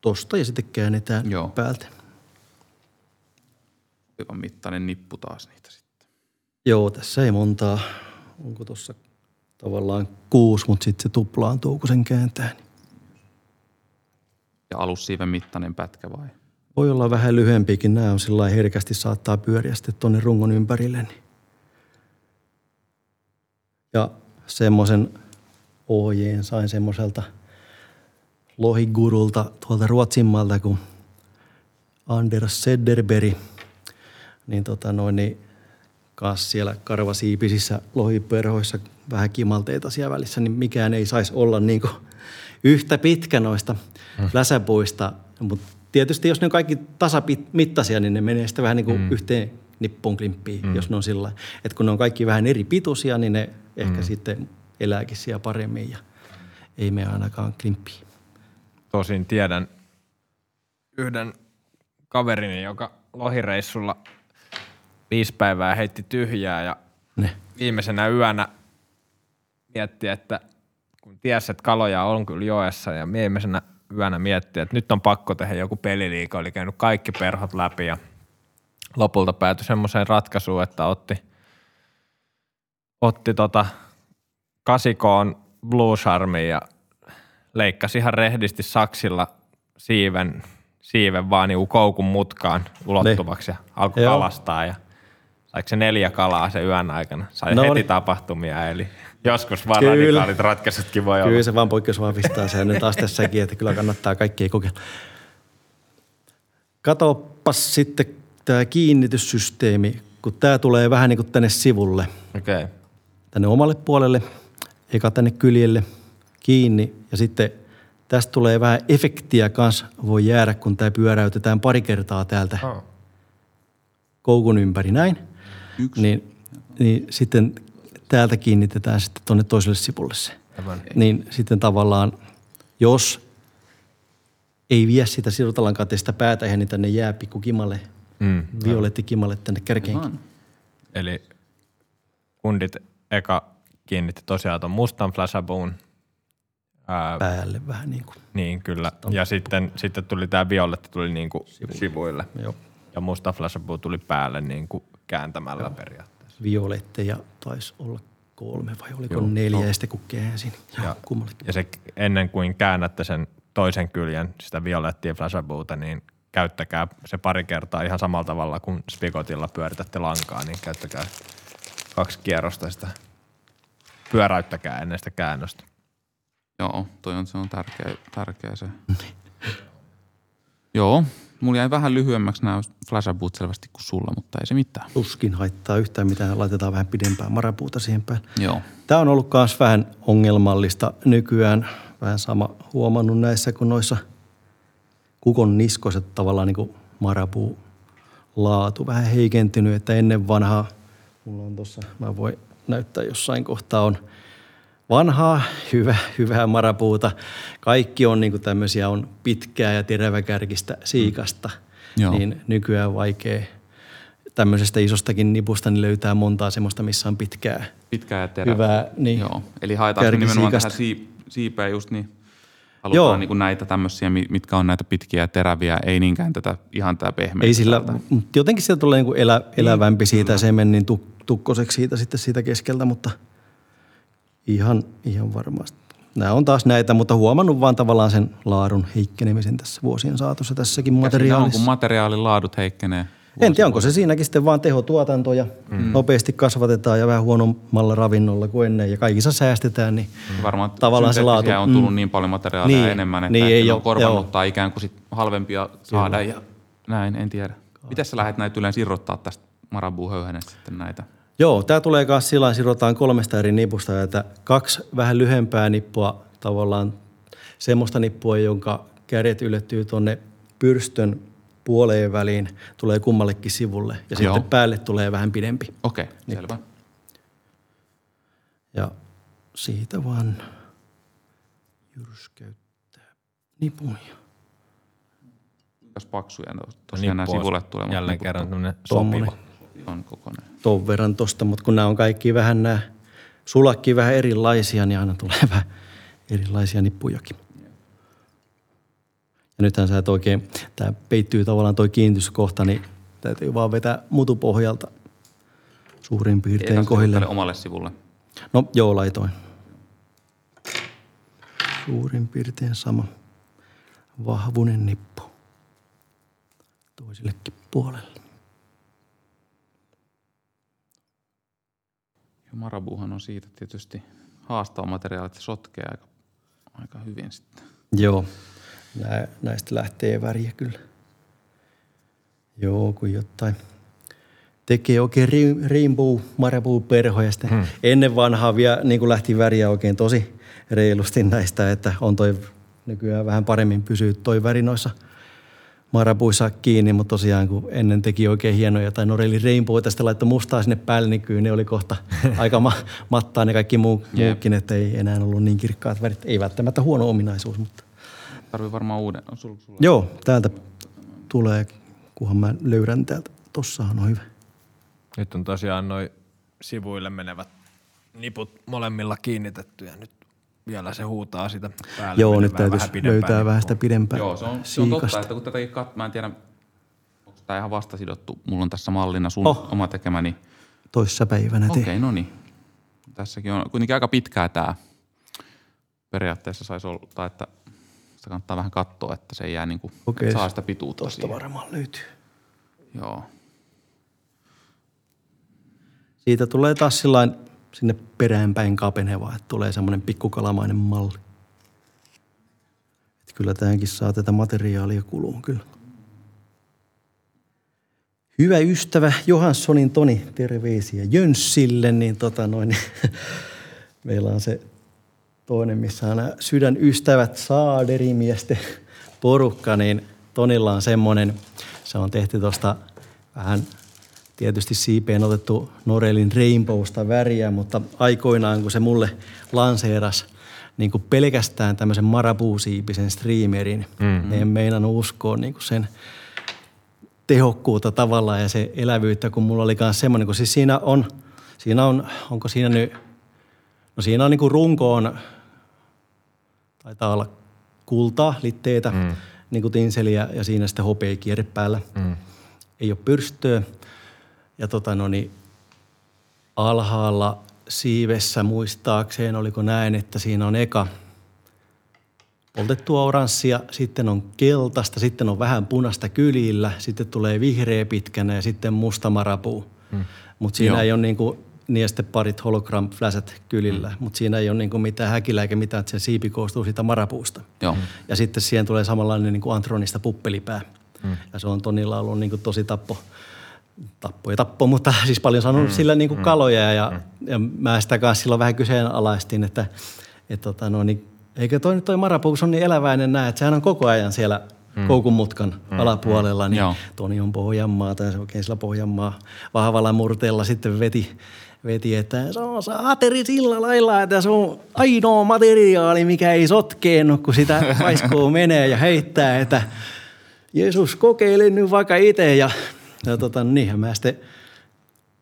tosta ja sitten käännetään Joo. päältä. Joka mittainen nippu taas niitä sitten. Joo, tässä ei montaa. Onko tuossa tavallaan kuusi, mutta sitten se tuplaantuu, kun sen kääntää. Niin Ja alussiiven mittainen pätkä vai? voi olla vähän lyhyempikin. Nämä on sillä herkästi saattaa pyöriä sitten tuonne rungon ympärille. Niin. Ja semmoisen ohjeen sain semmoiselta lohigurulta tuolta Ruotsinmaalta kuin Anders Sederberg. Niin tota noin, niin kanssa siellä karvasiipisissä lohiperhoissa vähän kimalteita siellä välissä, niin mikään ei saisi olla niin kuin yhtä pitkä noista mm. läsäpuista. Mutta tietysti jos ne on kaikki tasamittaisia, niin ne menee sitten vähän niin kuin mm. yhteen nippuun klimppiin, mm. jos ne on sillä. Että kun ne on kaikki vähän eri pituisia, niin ne ehkä mm. sitten elääkin siellä paremmin ja ei mene ainakaan klimppiin. Tosin tiedän yhden kaverini, joka lohireissulla viisi päivää heitti tyhjää ja Ne. viimeisenä yönä mietti, että kun tiesi, että kaloja on kyllä joessa ja viimeisenä yönä mietti, että nyt on pakko tehdä joku peliliika, oli käynyt kaikki perhot läpi ja lopulta päätyi semmoiseen ratkaisuun, että otti, otti tota kasikoon Blue Charmin ja leikkasi ihan rehdisti saksilla siiven, siiven vaan niin koukun mutkaan ulottuvaksi ja alkoi Joo. kalastaa ja saiko se neljä kalaa sen yön aikana. Sai No heti niin. tapahtumia, eli joskus vaan Kyllä. radikaalit ratkaisutkin voi Kyllä olla. se vaan poikkeus vahvistaa sen nyt taas tässäkin, että kyllä kannattaa kaikkia kokeilla. Katoppas sitten tämä kiinnityssysteemi, kun tämä tulee vähän niin kuin tänne sivulle, Okei. Okay. tänne omalle puolelle, eka tänne kyljelle kiinni ja sitten tästä tulee vähän efektiä kanssa voi jäädä, kun tämä pyöräytetään pari kertaa täältä Oh. koukun ympäri näin. Yksi. Niin, niin sitten täältä kiinnitetään sitten tuonne toiselle sivulle se. Aivan. Niin sitten tavallaan, jos ei vie sitä sirutallankaan sitä päätä niin tänne jää pikku kimalle, Mm. violetti kimalle tänne kärkeenkin. Eli kundit eka kiinnitti tosiaan tuon mustan flashaboon. Ää, Päälle vähän niin kuin. niin kyllä. Ja sitten, sitten tuli tämä violetti tuli niin kuin sivuille. Joo. Ja musta flashaboo tuli päälle niin kuin kääntämällä periaatteessa. Violetteja taisi olla kolme vai oliko Joo, neljä no. ja sitten kun käänsin. Joo, Ja- kummallekin. Ja se ennen kuin käännätte sen toisen kyljen, sitä violettia flashaboota, niin käyttäkää se pari kertaa ihan samalla tavalla kuin spigotilla pyöritätte lankaa, niin käyttäkää kaksi kierrosta sitä. Pyöräyttäkää ennen sitä käännöstä. Joo, toi on, se on tärkeä, tärkeä se. Joo, mulla jäi vähän lyhyemmäksi nämä flashaboot selvästi kuin sulla, mutta ei se mitään. Tuskin haittaa yhtään mitään, laitetaan vähän pidempää marapuuta siihen päälle. Joo. Tämä on ollut myös vähän ongelmallista nykyään. Vähän sama huomannut näissä kuin noissa kukon niskoissa, että tavallaan niin kuin marapuu laatu vähän heikentynyt, että ennen vanhaa, mulla on tuossa, mä voin näyttää jossain kohtaa on vanhaa, hyvä, hyvää marapuuta. Kaikki on niin tämmöisiä, on pitkää ja teräväkärkistä siikasta. Mm. Niin nykyään vaikea tämmöisestä isostakin nipusta niin löytää montaa semmoista, missä on pitkää. Pitkää ja terävää. Hyvää, niin. Joo. Eli haetaan nimenomaan tähän siipeen just niin. Halutaan Joo. Niin näitä tämmöisiä, mitkä on näitä pitkiä ja teräviä, ei niinkään tätä ihan tämä pehmeä. Ei sillä, mutta jotenkin sieltä tulee niin elä, elävämpi siitä ja meni niin tukkoseksi siitä sitten siitä keskeltä, mutta ihan, ihan varmasti. Nämä on taas näitä, mutta huomannut vaan tavallaan sen laadun heikkenemisen tässä vuosien saatossa tässäkin materiaalissa. on, kun materiaalin laadut heikkenee? En tiedä, onko se siinäkin sitten vaan tehotuotanto ja mm. nopeasti kasvatetaan ja vähän huonommalla ravinnolla kuin ennen ja kaikissa säästetään, niin mm. Varmaan tavallaan se laatu. on tullut mm. niin paljon materiaalia niin, enemmän, että, niin, ei on korvannut tai ikään kuin sit halvempia saada Kyllä. ja näin, en tiedä. Miten sä lähdet näitä yleensä irrottaa tästä marabuuhöyhenestä sitten näitä? Joo, tämä tulee myös sillä sirotaan kolmesta eri nipusta, että kaksi vähän lyhempää nippua tavallaan semmoista nippua, jonka kärjet ylettyy tuonne pyrstön puoleen väliin, tulee kummallekin sivulle ja Joo. sitten päälle tulee vähän pidempi. Okei, okay, selvä. Ja siitä vaan jyrskäyttää nipuja. Jos paksuja, no, tosiaan nämä sivulle tulee. Jälleen kerran tämmöinen sopiva. On kokonaan. Tuon verran tosta, mutta kun nämä on kaikki vähän nämä sulakki vähän erilaisia, niin aina tulee vähän erilaisia nippujakin. Ja nythän sä et oikein, tämä peittyy tavallaan toi kiinnityskohta, niin täytyy vaan vetää mutupohjalta suurin piirtein kohille. omalle sivulle? No joo, laitoin. Suurin piirtein sama vahvunen nippu toisellekin puolelle. Ja marabuhan on siitä tietysti haastava materiaali, että se sotkee aika, aika hyvin sitten. Joo, Nä, näistä lähtee väriä kyllä. Joo, kun jotain tekee oikein rainbow marabu-perhoja. Sitten hmm. Ennen vanhaa vielä niin kuin lähti väriä oikein tosi reilusti näistä, että on toi nykyään vähän paremmin pysyy toi väri noissa – marapuissa kiinni, mutta tosiaan kun ennen teki oikein hienoja tai Noreli Rainbow tästä laittoi mustaa sinne päälle, niin kyllä ne oli kohta aika ma- mattaa ne kaikki muu, yeah. muukin, että ei enää ollut niin kirkkaat värit. Ei välttämättä huono ominaisuus, mutta... Tarvii varmaan uuden. On sul, sulla? Joo, täältä tulee, kunhan mä löydän täältä. Tossahan on hyvä. Nyt on tosiaan noin sivuille menevät niput molemmilla kiinnitettyjä. Nyt vielä se huutaa sitä päälle. Joo, nyt täytyisi vähän löytää vähän sitä pidempää Joo, se on, se on totta, että kun tätäkin kat, mä en tiedä, onko tämä ihan vastasidottu. Mulla on tässä mallina sun oh. oma tekemäni. Toissa päivänä Okei, okay, no niin. Tässäkin on kuitenkin aika pitkää tämä. Periaatteessa saisi olla, että sitä kannattaa vähän katsoa, että se ei jää niin kuin, okay, saa sitä pituutta Tuosta varmaan löytyy. Joo. Siitä tulee taas sillain sinne peräänpäin kapeneva, että tulee semmoinen pikkukalamainen malli. Että kyllä tähänkin saa tätä materiaalia kuluun kyllä. Hyvä ystävä Johanssonin Toni, terveisiä Jönssille, niin tota noin, meillä on se toinen, missä on sydänystävät saaderimiesten porukka, niin Tonilla on semmoinen, se on tehty tuosta vähän tietysti siipeen otettu Norelin Rainbowsta väriä, mutta aikoinaan kun se mulle lanseeras niin kuin pelkästään tämmöisen marabuusiipisen streamerin, mm-hmm. niin en meinannut uskoa niin kuin sen tehokkuutta tavallaan ja se elävyyttä, kun mulla oli myös semmoinen, kun siis siinä on, siinä on, onko siinä nyt, no siinä on niin kuin runkoon, taitaa olla kultaa, litteitä, mm. niin kuin tinseliä ja siinä sitten hopea kierre päällä. Mm. Ei ole pyrstöä ja tota no niin, alhaalla siivessä muistaakseen, oliko näin, että siinä on eka poltettua oranssia, sitten on keltaista, sitten on vähän punasta kylillä, sitten tulee vihreä pitkänä ja sitten musta marapuu. Hmm. Mutta siinä Joo. ei ole niin kuin, niin ja sitten parit hologram fläsät kylillä, hmm. mutta siinä ei ole niin kuin mitään häkillä eikä mitään, että se siipi koostuu siitä marapuusta. Joo. Ja sitten siihen tulee samanlainen niin kuin Antronista puppelipää. Hmm. Ja se on Tonilla ollut niin kuin tosi tappo tappo ja tappo, mutta siis paljon saanut mm, sillä niin kuin mm, kaloja ja, mm. ja mä sitä kanssa silloin vähän kyseenalaistin, että et tota no, niin, eikö toi toi marapuus on niin eläväinen näin, että sehän on koko ajan siellä mm. koukun mutkan mm. alapuolella, niin Joo. Toni on Pohjanmaata ja se oikein sillä Pohjanmaa vahvalla murteella sitten veti, veti että se on saateri sillä lailla, että se on ainoa materiaali, mikä ei sotkeennu, kun sitä paiskoo menee ja heittää, että Jeesus kokeile nyt vaikka itse ja, ja tota, niinhän mä sitten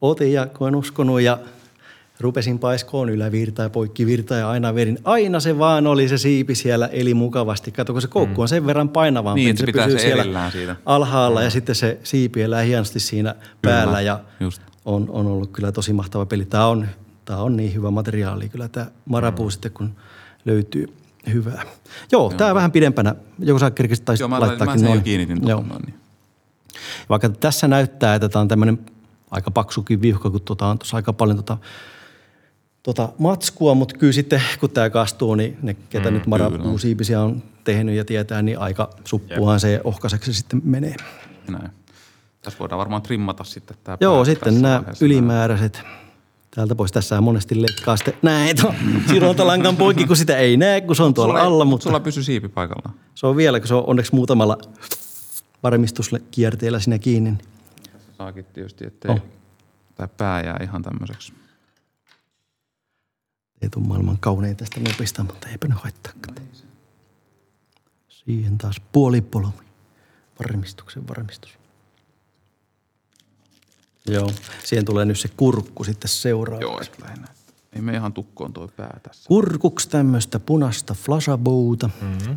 otin ja kun en uskonut ja rupesin paiskoon ylävirtaa ja poikkivirtaa ja aina verin. Aina se vaan oli se siipi siellä, eli mukavasti. Kato, kun se koukku on sen verran painavampi, Niin, että se pitää pysyy se siellä siitä. alhaalla ja sitten se siipi elää hienosti siinä päällä Kyllä, ja just. On, on ollut kyllä tosi mahtava peli. Tämä on, tämä on niin hyvä materiaali kyllä tämä marapuu Mm. sitten, kun löytyy hyvää. Joo, tämä vähän pidempänä. Joku saa kerkistä taisi Joo, mä, mä laittaakin jo noin. kiinnitin Joo. noin. Niin. Vaikka tässä näyttää, että tämä on tämmöinen aika paksukin vihko, kun tuota on tuossa aika paljon tuota, tuota matskua, mutta kyllä sitten kun tämä kastuu, niin ne, ketä mm, nyt marapuusiipisiä on tehnyt ja tietää, niin aika suppuhan se ohkaiseksi sitten menee. Näin. Tässä voidaan varmaan trimmata sitten tämä Joo, sitten nämä vaiheessa. ylimääräiset. Täältä pois tässä monesti leikkaa sitten näin tuon sirontalankan poikki, kun sitä ei näe, kun se on tuolla Sulla, alla, mutta Sulla pysyy siipi paikallaan. se on vielä, kun se on onneksi muutamalla varmistuskierteellä siinä kiinni. niin Tässä saakin tietysti, ettei Oh. tämä pää jää ihan tämmöiseksi. Ei tule maailman kaunein tästä nopista, mutta eipä ne haittaa. Siihen taas puolipolvi. Varmistuksen varmistus. Joo, siihen tulee nyt se kurkku sitten seuraavaksi. Joo, lähinnä. Ei me ihan tukkoon toi pää tässä. Kurkuks tämmöistä punasta flashabouta. Mm-hmm.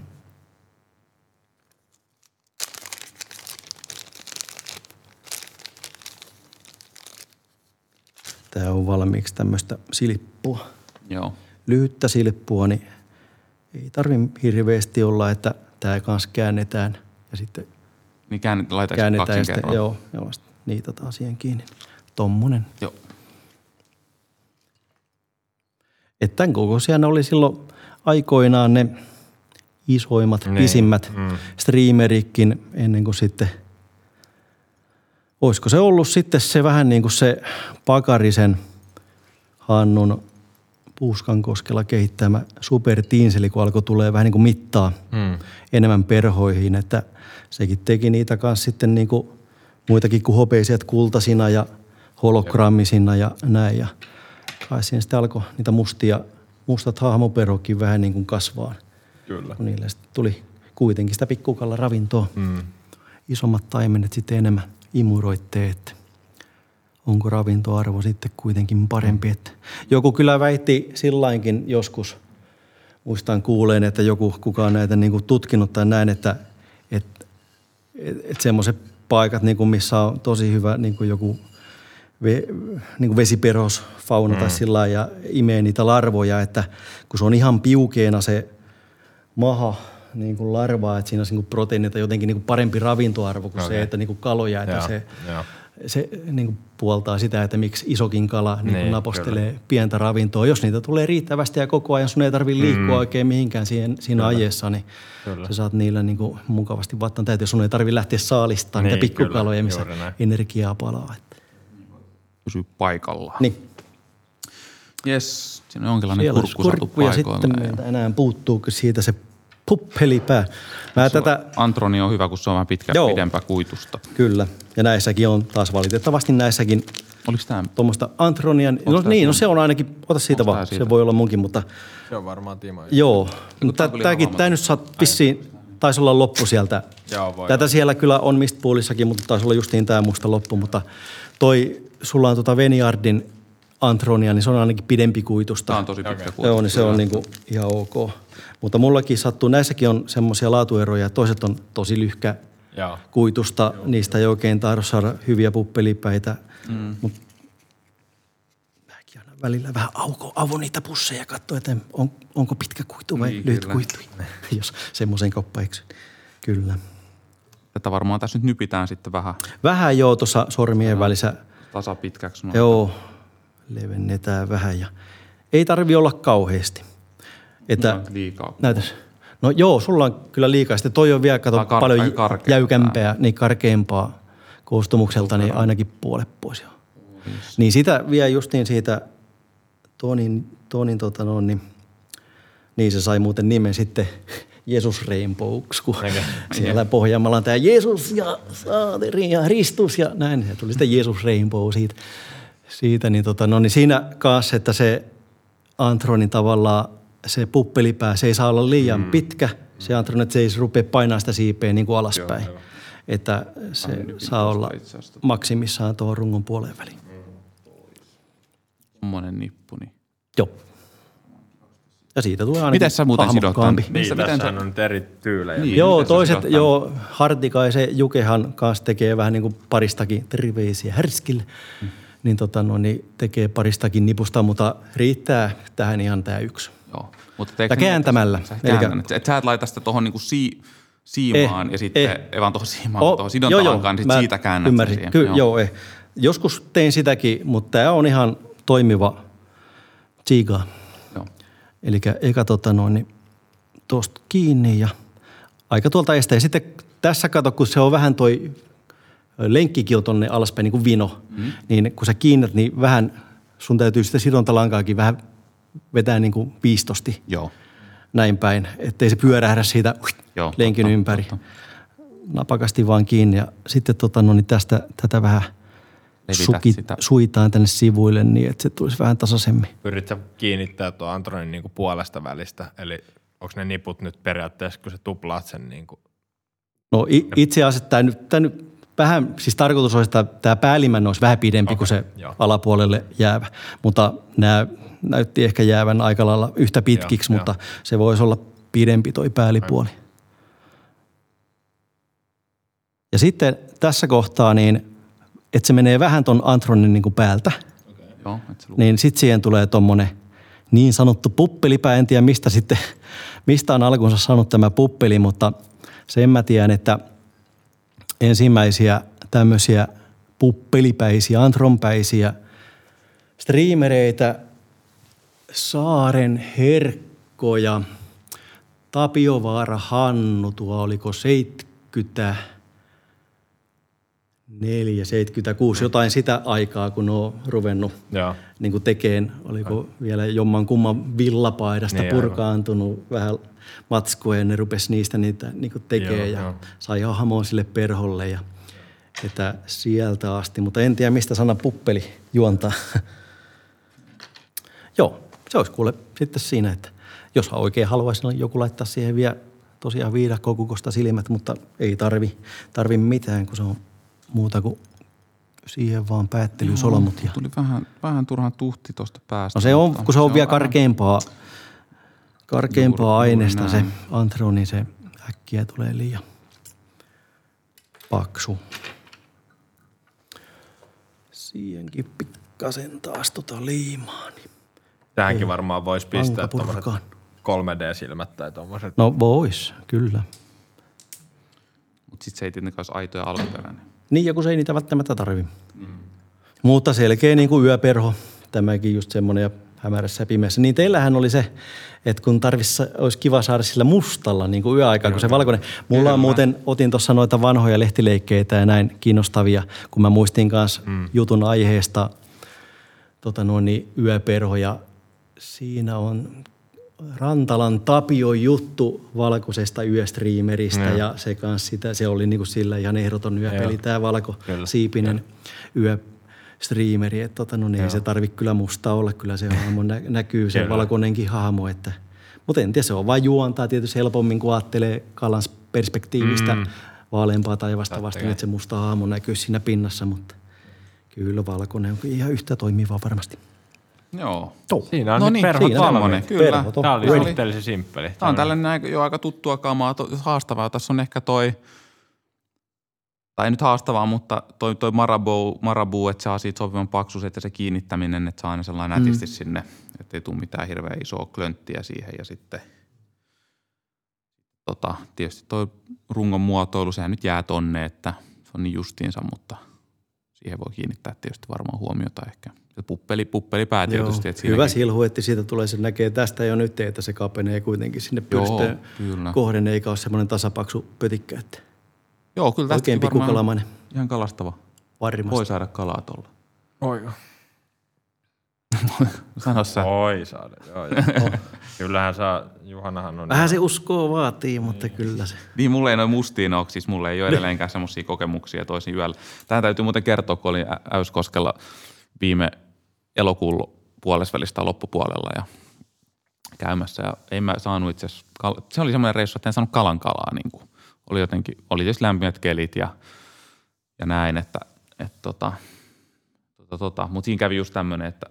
Tää on valmiiksi tämmöistä silppua. Joo. Lyhyttä silppua, niin ei tarvi hirveästi olla, että tämä kanssa käännetään ja sitten Niin käännet, käännetään ja kaksin kerran? joo, joo, sitten niitataan siihen kiinni. Tommonen. Joo. Että tämän kokoisia ne oli silloin aikoinaan ne isoimmat, niin. Pisimmät mm. streamerikin ennen kuin sitten, olisiko se ollut sitten se vähän niin kuin se Pakarisen Hannun Puuskankoskella kehittämä Super Teenseli, kun alkoi tulee vähän niin kuin mittaa Mm. enemmän perhoihin, että sekin teki niitä kanssa sitten niin kuin muitakin kuin hopeisiat kultasina ja hologrammisina ja näin. Ja kai siinä sitten alkoi niitä mustia, mustat hahmoperhokin vähän niin kuin kasvaa. Kyllä. Kun niille sitten tuli kuitenkin sitä pikkukalla ravintoa. Mm. Isommat taimenet sitten enemmän imuroitte, että onko ravintoarvo sitten kuitenkin parempi. Että joku kyllä väitti sillainkin joskus, muistan kuuleen, että joku kukaan näitä niin kuin tutkinut tai näin, että, että, että semmoiset paikat, niin kuin missä on tosi hyvä niin kuin joku ve, niin kuin vesiperhos, fauna mm. tai sillä ja imee niitä larvoja, että kun se on ihan piukeena se maha niin kuin larvaa, että siinä on niin kuin proteiinit ja jotenkin niin kuin parempi ravintoarvo kuin okay. se, että niin kuin kaloja, että Joo, se, joo. Se niin kuin puoltaa sitä, että miksi isokin kala niin kuin Niin, napostelee kyllä. pientä ravintoa. Jos niitä tulee riittävästi ja koko ajan, sun ei tarvitse liikkua mm. oikein mihinkään siihen, siinä ajeessa, niin Kyllä. sä saat niillä niin kuin mukavasti vattan täytyy. Sun ei tarvitse lähteä saalistamaan Niin, niitä pikkukaloja, kyllä, missä energiaa palaa. Että. Pysyy paikallaan. Niin. Jes, siinä on jonkinlainen kurkku saatu kurkku ja sitten meiltä enää puuttuu siitä se puppelipää. Mä tätä, Antroni on hyvä, kun se on vähän pitkä, Joo. pidempää kuitusta. kyllä. Ja näissäkin on taas valitettavasti näissäkin Oliko tämä? tuommoista Antronian. No niin, no se on ainakin, ota siitä Onks vaan, siitä? se voi olla munkin, mutta Se on varmaan Timo. joo. Mutta tuli tämäkin, tämä nyt saat vissiin, taisi olla loppu sieltä. Joo, voi Tätä siellä kyllä on mistpoolissakin, mutta taisi olla justiin tämä musta loppu, mutta toi, sulla on tota Veniardin Antronia, niin se on ainakin pidempi kuitusta. Tämä on tosi pitkä kuitu. Joo, niin se on niinku ihan ok. Mutta mullakin sattuu, näissäkin on semmoisia laatueroja, toiset on tosi lyhkä Joo. kuitusta, niistä ei oikein tahdo saada hyviä puppelipäitä. Mm. Mutta mäkin aina välillä vähän auko, avon niitä pusseja ja katso, että on, onko pitkä kuitu vai Niin, lyhyt kyllä. kuitu, jos semmoisen koppa eksyn. Kyllä. Tätä varmaan tässä nyt nypitään sitten vähän Vähän joo tuossa sormien välissä, tasapitkäksi. No. joo, levennetään vähän ja ei tarvi olla kauheasti. Että No, liikaa. Näytäs. No joo, sulla on kyllä liikaa. Sitten toi on vielä kato, kar- paljon karkeampaa. jäykämpää, niin karkeampaa koostumukselta, niin ainakin puolet pois joo. Niin sitä vielä justiin siitä Tonin, Tonin tota no, niin, niin se sai muuten nimen sitten Jeesus Rainbows, kun siellä Pohjanmaalla on tämä Jeesus ja Saateri ja Ristus ja näin. Se tuli sitten Jeesus Rainbow siitä. Siitä niin, tota, no, niin siinä kanssa, että se Antronin tavallaan se puppelipää, se ei saa olla liian mm. pitkä. Se Antron, että se ei rupea painaa sitä siipeä niin kuin alaspäin. Joo, joo. Että se saa olla maksimissaan tuohon rungon puoleen väliin. Semmoinen nippu, niin. Joo. Ja siitä tulee ainakin Miten sä muuten sidot tämän? Niin, Missä tässä on nyt eri tyylejä. Niin, joo, toiset, joo, Hartikaisen Jukehan kanssa tekee vähän niin kuin paristakin terveisiä härskille. Mm. Niin, tota, no, niin tekee paristakin nipusta, mutta riittää tähän ihan tämä yksi. Joo. Mutta ja kääntämällä. Sä, käännän, et sä et laita sitä tuohon niinku si, siimaan eh, ja sitten, eh. ei vaan tuohon siimaan, oh, tuohon sidontalankaan, niin siitä käännät ymmärsin. siihen. Ky- joo. joo eh. Joskus tein sitäkin, mutta tämä on ihan toimiva tsiiga. Eli eka tota noin, niin tuosta kiinni ja aika tuolta estää. Ja sitten tässä kato, kun se on vähän toi lenkkikin tonne alaspäin niin kuin vino, mm. niin kun sä kiinnät, niin vähän sun täytyy sitten sidontalankaakin vähän vetää niin kuin piistosti. Joo. Näin päin, ettei se pyörähdä siitä Joo, lenkin totta, ympäri. Totta. Napakasti vaan kiinni ja sitten tota, no, niin tästä tätä vähän suki, suitaan tänne sivuille niin, että se tulisi vähän tasaisemmin. Yritkö kiinnittää tuo Antronin niin kuin puolesta välistä, eli onko ne niput nyt periaatteessa, kun sä tuplaat sen niin kuin No itse asiassa tämä nyt, tämä nyt vähän, siis tarkoitus olisi, että tämä päällimmäinen olisi vähän pidempi okay, kuin se joo. alapuolelle jäävä. Mutta nämä näytti ehkä jäävän aika lailla yhtä pitkiksi, joo, mutta jo. se voisi olla pidempi toi päällipuoli. Aivan. Ja sitten tässä kohtaa, niin että se menee vähän ton Antronin niin kuin päältä, okay. Joo, niin sitten siihen tulee tuommoinen niin sanottu puppelipää. En tiedä, mistä sitten, mistä on alkunsa saanut tämä puppeli, mutta sen mä tiedän, että ensimmäisiä tämmöisiä puppelipäisiä, antronpäisiä striimereitä Saaren Herkko ja Tapiovaara Hannu, tuo oliko 70 4, 76, jotain sitä aikaa, kun on ruvennut Joo. niin tekeen, oliko Ai. vielä jomman kumman villapaidasta niin, purkaantunut aivan. vähän matskua ja ne rupesi niistä niitä niin tekee ja jo. sai hahmoon sille perholle ja että sieltä asti, mutta en tiedä mistä sana puppeli juontaa. Joo, se olisi kuule sitten siinä, että jos oikein haluaisi niin joku laittaa siihen vielä tosiaan viidakkoon kukosta silmät, mutta ei tarvi, tarvi mitään, kun se on muuta kuin siihen vaan päättelysolmut. Ja... Tuli vähän, vähän turhan tuhti tuosta päästä. No se on, kun se on, se vielä on karkeampaa, karkeampaa aineesta se antro, niin se äkkiä tulee liian paksu. Siihenkin pikkasen taas tota liimaa. Niin Tähänkin varmaan voisi pistää tuommoiset 3D-silmät tai tuommoiset. No vois, kyllä. Mutta sitten se ei tietenkään olisi aito ja alkuperäinen. Niin, ja kun se ei niitä välttämättä tarvi. Mm. Mutta selkeä niin kuin yöperho, tämäkin just semmoinen ja hämärässä ja pimeässä. Niin teillähän oli se, että kun tarvissa, olisi kiva saada sillä mustalla niin kuin yöaikaa, kun se valkoinen. Mulla Kyllä. on muuten, otin tuossa noita vanhoja lehtileikkeitä ja näin kiinnostavia, kun mä muistin kanssa mm. jutun aiheesta tota noin, niin yöperho ja siinä on Rantalan Tapio juttu valkoisesta yöstriimeristä mm. ja se kanssa sitä, se oli niinku sillä ihan ehdoton yöpeli, tämä valko kyllä. siipinen yöstriimeri. Että tota, no niin ei se tarvitse kyllä musta olla, kyllä se hahmo nä- näkyy, se valkoinenkin hahmo. Että, mutta en tiedä, se on vain juontaa tietysti helpommin, kun ajattelee Kalans perspektiivistä mm. vaaleampaa taivasta vasten, että se musta hahmo näkyy siinä pinnassa, mutta kyllä valkoinen on ihan yhtä toimiva varmasti. Joo. Oh. Siinä on no nyt niin, perhot valmiin. Kyllä. Perhot Tämä oli suhteellisen simppeli. Tämä on tällainen jo aika tuttua kamaa, haastavaa. Tässä on ehkä toi, tai nyt haastavaa, mutta toi, toi Marabu, Marabu, että saa siitä sopivan paksuus, ja se kiinnittäminen, että saa aina sellainen mm. nätisti sinne, ettei tule mitään hirveän isoa klönttiä siihen. Ja sitten tota, tietysti toi rungon muotoilu, sehän nyt jää tonne, että se on niin justiinsa, mutta siihen voi kiinnittää tietysti varmaan huomiota ehkä – puppeli, puppeli pää tietysti. Että Hyvä silhu, että siitä tulee, se näkee tästä jo nyt, että se kapenee kuitenkin sinne pyrstöön kohden, eikä ole semmoinen tasapaksu pötikkä. Että Joo, kyllä tästä Oikein pikkukalamainen. Ihan kalastava. Varmasti. Voi saada kalaa tuolla. Oi. Sano sä. Voi saada, joo. joo. Kyllähän saa, Juhanahan on... Vähän se uskoo vaatii, mutta kyllä se. Niin, mulla ei noin mustiin ole, siis mulla ei ole edelleenkään semmoisia kokemuksia toisin yöllä. Tähän täytyy muuten kertoa, kun olin Äyskoskella viime elokuun puolesvälistä loppupuolella ja käymässä. Ja ei mä saanut itse asiassa, se oli semmoinen reissu, että en saanut kalan kalaa. Niin kuin. Oli jotenkin, oli tietysti lämpimät kelit ja, ja näin, että, että tota, tota, tota. mutta siinä kävi just tämmöinen, että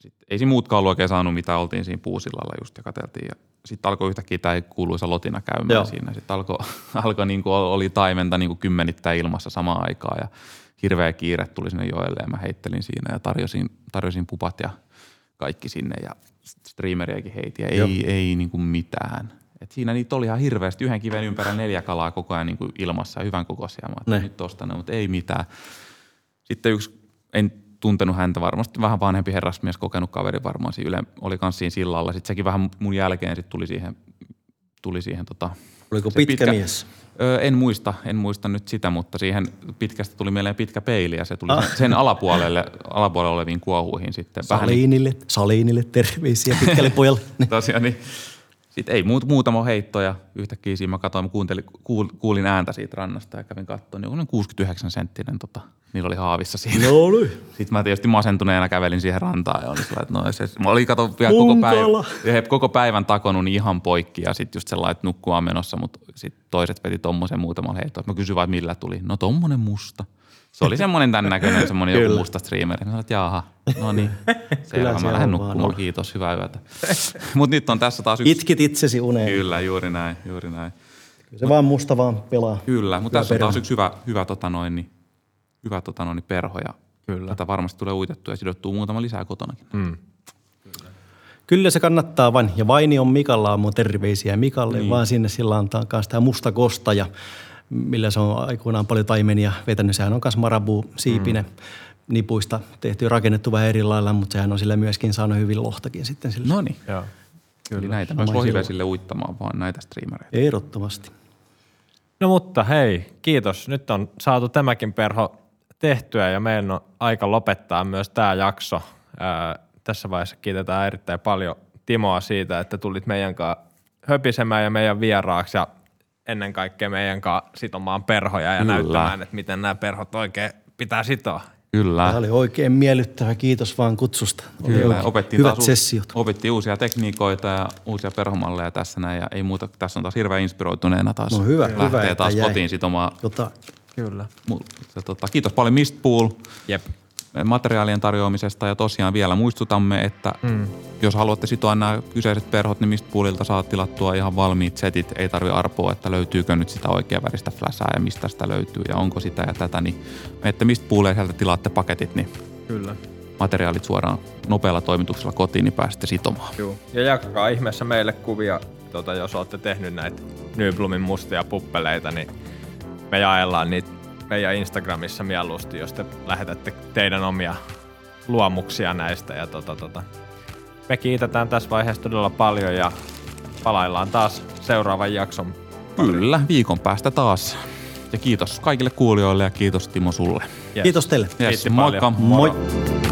sit, ei siinä muutkaan ollut oikein saanut mitä, oltiin siinä puusillalla just ja katseltiin. Ja sitten alkoi yhtäkkiä tämä kuuluisa lotina käymään Joo. siinä. Sitten alkoi, alkoi niin kuin oli taimenta niin kuin kymmenittäin ilmassa samaan aikaan ja hirveä kiire tuli sinne joelle ja mä heittelin siinä ja tarjosin, tarjosin pupat ja kaikki sinne ja streameriäkin heitin ja Joo. ei, ei niin kuin mitään. Et siinä niitä oli ihan hirveästi, yhden kiven ympärillä neljä kalaa koko ajan niin kuin ilmassa hyvän kokoisia. Mä nyt tosta ne, mutta ei mitään. Sitten yksi, en tuntenut häntä varmasti, vähän vanhempi herrasmies, kokenut kaveri varmaan siinä yle, oli kanssa siinä sillalla. Sitten sekin vähän mun jälkeen sit tuli siihen, tuli siihen tota, Oliko se pitkä, mies? Öö, en muista, en muista nyt sitä, mutta siihen pitkästä tuli mieleen pitkä peili ja se tuli Ah. sen, sen alapuolelle, alapuolelle oleviin kuohuihin sitten. Vähän niin, Saliinille, Saliinille terveisiä pitkälle pojalle. Tosiaan, niin sitten ei muut, muutama heitto ja yhtäkkiä siinä mä katsoin, mä kuuntelin, kuul, kuulin ääntä siitä rannasta ja kävin katsomaan, niin oli 69 senttinen, tota, niillä oli haavissa siinä. No niin. Sitten mä tietysti masentuneena kävelin siihen rantaan ja olin sillä, että no se, mä olin kato vielä koko, päivän, koko päivän takonut niin ihan poikki ja sitten just sellainen, että nukkua menossa, mutta sitten toiset veti tommosen muutaman heittoon. Mä kysyin vaan, millä tuli. No tommonen musta. Se oli semmoinen tämän näköinen, semmoinen joku Kyllä. musta streameri. Mä sanoin, että jaha, no niin. Selvä, se mä lähden on vaan nukkumaan. Kiitos, hyvää yötä. Mutta nyt on tässä taas yksi. Itkit itsesi uneen. Kyllä. Kyllä, juuri näin, juuri näin. Se vaan musta vaan pelaa. Kyllä, mutta tässä on taas yksi hyvä, hyvä, tota noin, niin, hyvä tota noin, niin perho ja Kyllä. tätä varmasti tulee uitettua ja sidottua muutama lisää kotonakin. Mm. Kyllä se kannattaa vain. Ja Vaini on Mikalla aamu terveisiä Mikalle, niin. vaan sinne sillä antaa myös tämä musta kostaja, millä se on aikoinaan paljon taimenia vetänyt. Sehän on myös marabu siipinen mm. nipuista tehty, rakennettu vähän eri lailla, mutta sehän on sillä myöskin saanut hyvin lohtakin sitten sillä. No niin. Joo. Eli näitä myös lohivesille uittamaan, vaan näitä streamereita. Ehdottomasti. No mutta hei, kiitos. Nyt on saatu tämäkin perho tehtyä ja meidän on aika lopettaa myös tämä jakso. Ää, tässä vaiheessa kiitetään erittäin paljon Timoa siitä, että tulit meidän kanssa höpisemään ja meidän vieraaksi ja ennen kaikkea meidän kanssa sitomaan perhoja ja Kyllä. näyttämään, että miten nämä perhot oikein pitää sitoa. Kyllä. Tämä oli oikein miellyttävä. Kiitos vaan kutsusta. Oli Kyllä, opettiin hyvät taas, sessiot. opettiin uusia tekniikoita ja uusia perhomalleja tässä näin ja ei muuta, tässä on taas hirveän inspiroituneena taas. No hyvä, Lähtee hyvä, taas jäi. kotiin sitomaan. Jota, Kyllä. Mu- ja tota, kiitos paljon Mistpool Jep. Materiaalien tarjoamisesta ja tosiaan vielä muistutamme, että mm. jos haluatte sitoa nämä kyseiset perhot, niin Mistpoolilta saat tilattua ihan valmiit setit. Ei tarvi arpoa, että löytyykö nyt sitä oikea väristä flashaa ja mistä sitä löytyy ja onko sitä ja tätä. Niin menette Mistpooleen sieltä tilaatte paketit, niin Kyllä. materiaalit suoraan nopealla toimituksella kotiin, niin pääsette sitomaan. Joo. Ja jakakaa ihmeessä meille kuvia, tota, jos olette tehnyt näitä Nyblumin mustia puppeleita, niin me jaellaan niitä meidän Instagramissa mieluusti, jos te lähetätte teidän omia luomuksia näistä. Ja tota, tota. Me kiitetään tässä vaiheessa todella paljon ja palaillaan taas seuraavan jakson. Kyllä, viikon päästä taas. Ja kiitos kaikille kuulijoille ja kiitos Timo sulle. Yes. Kiitos teille. Yes, Kiitti moikka. paljon. Moi.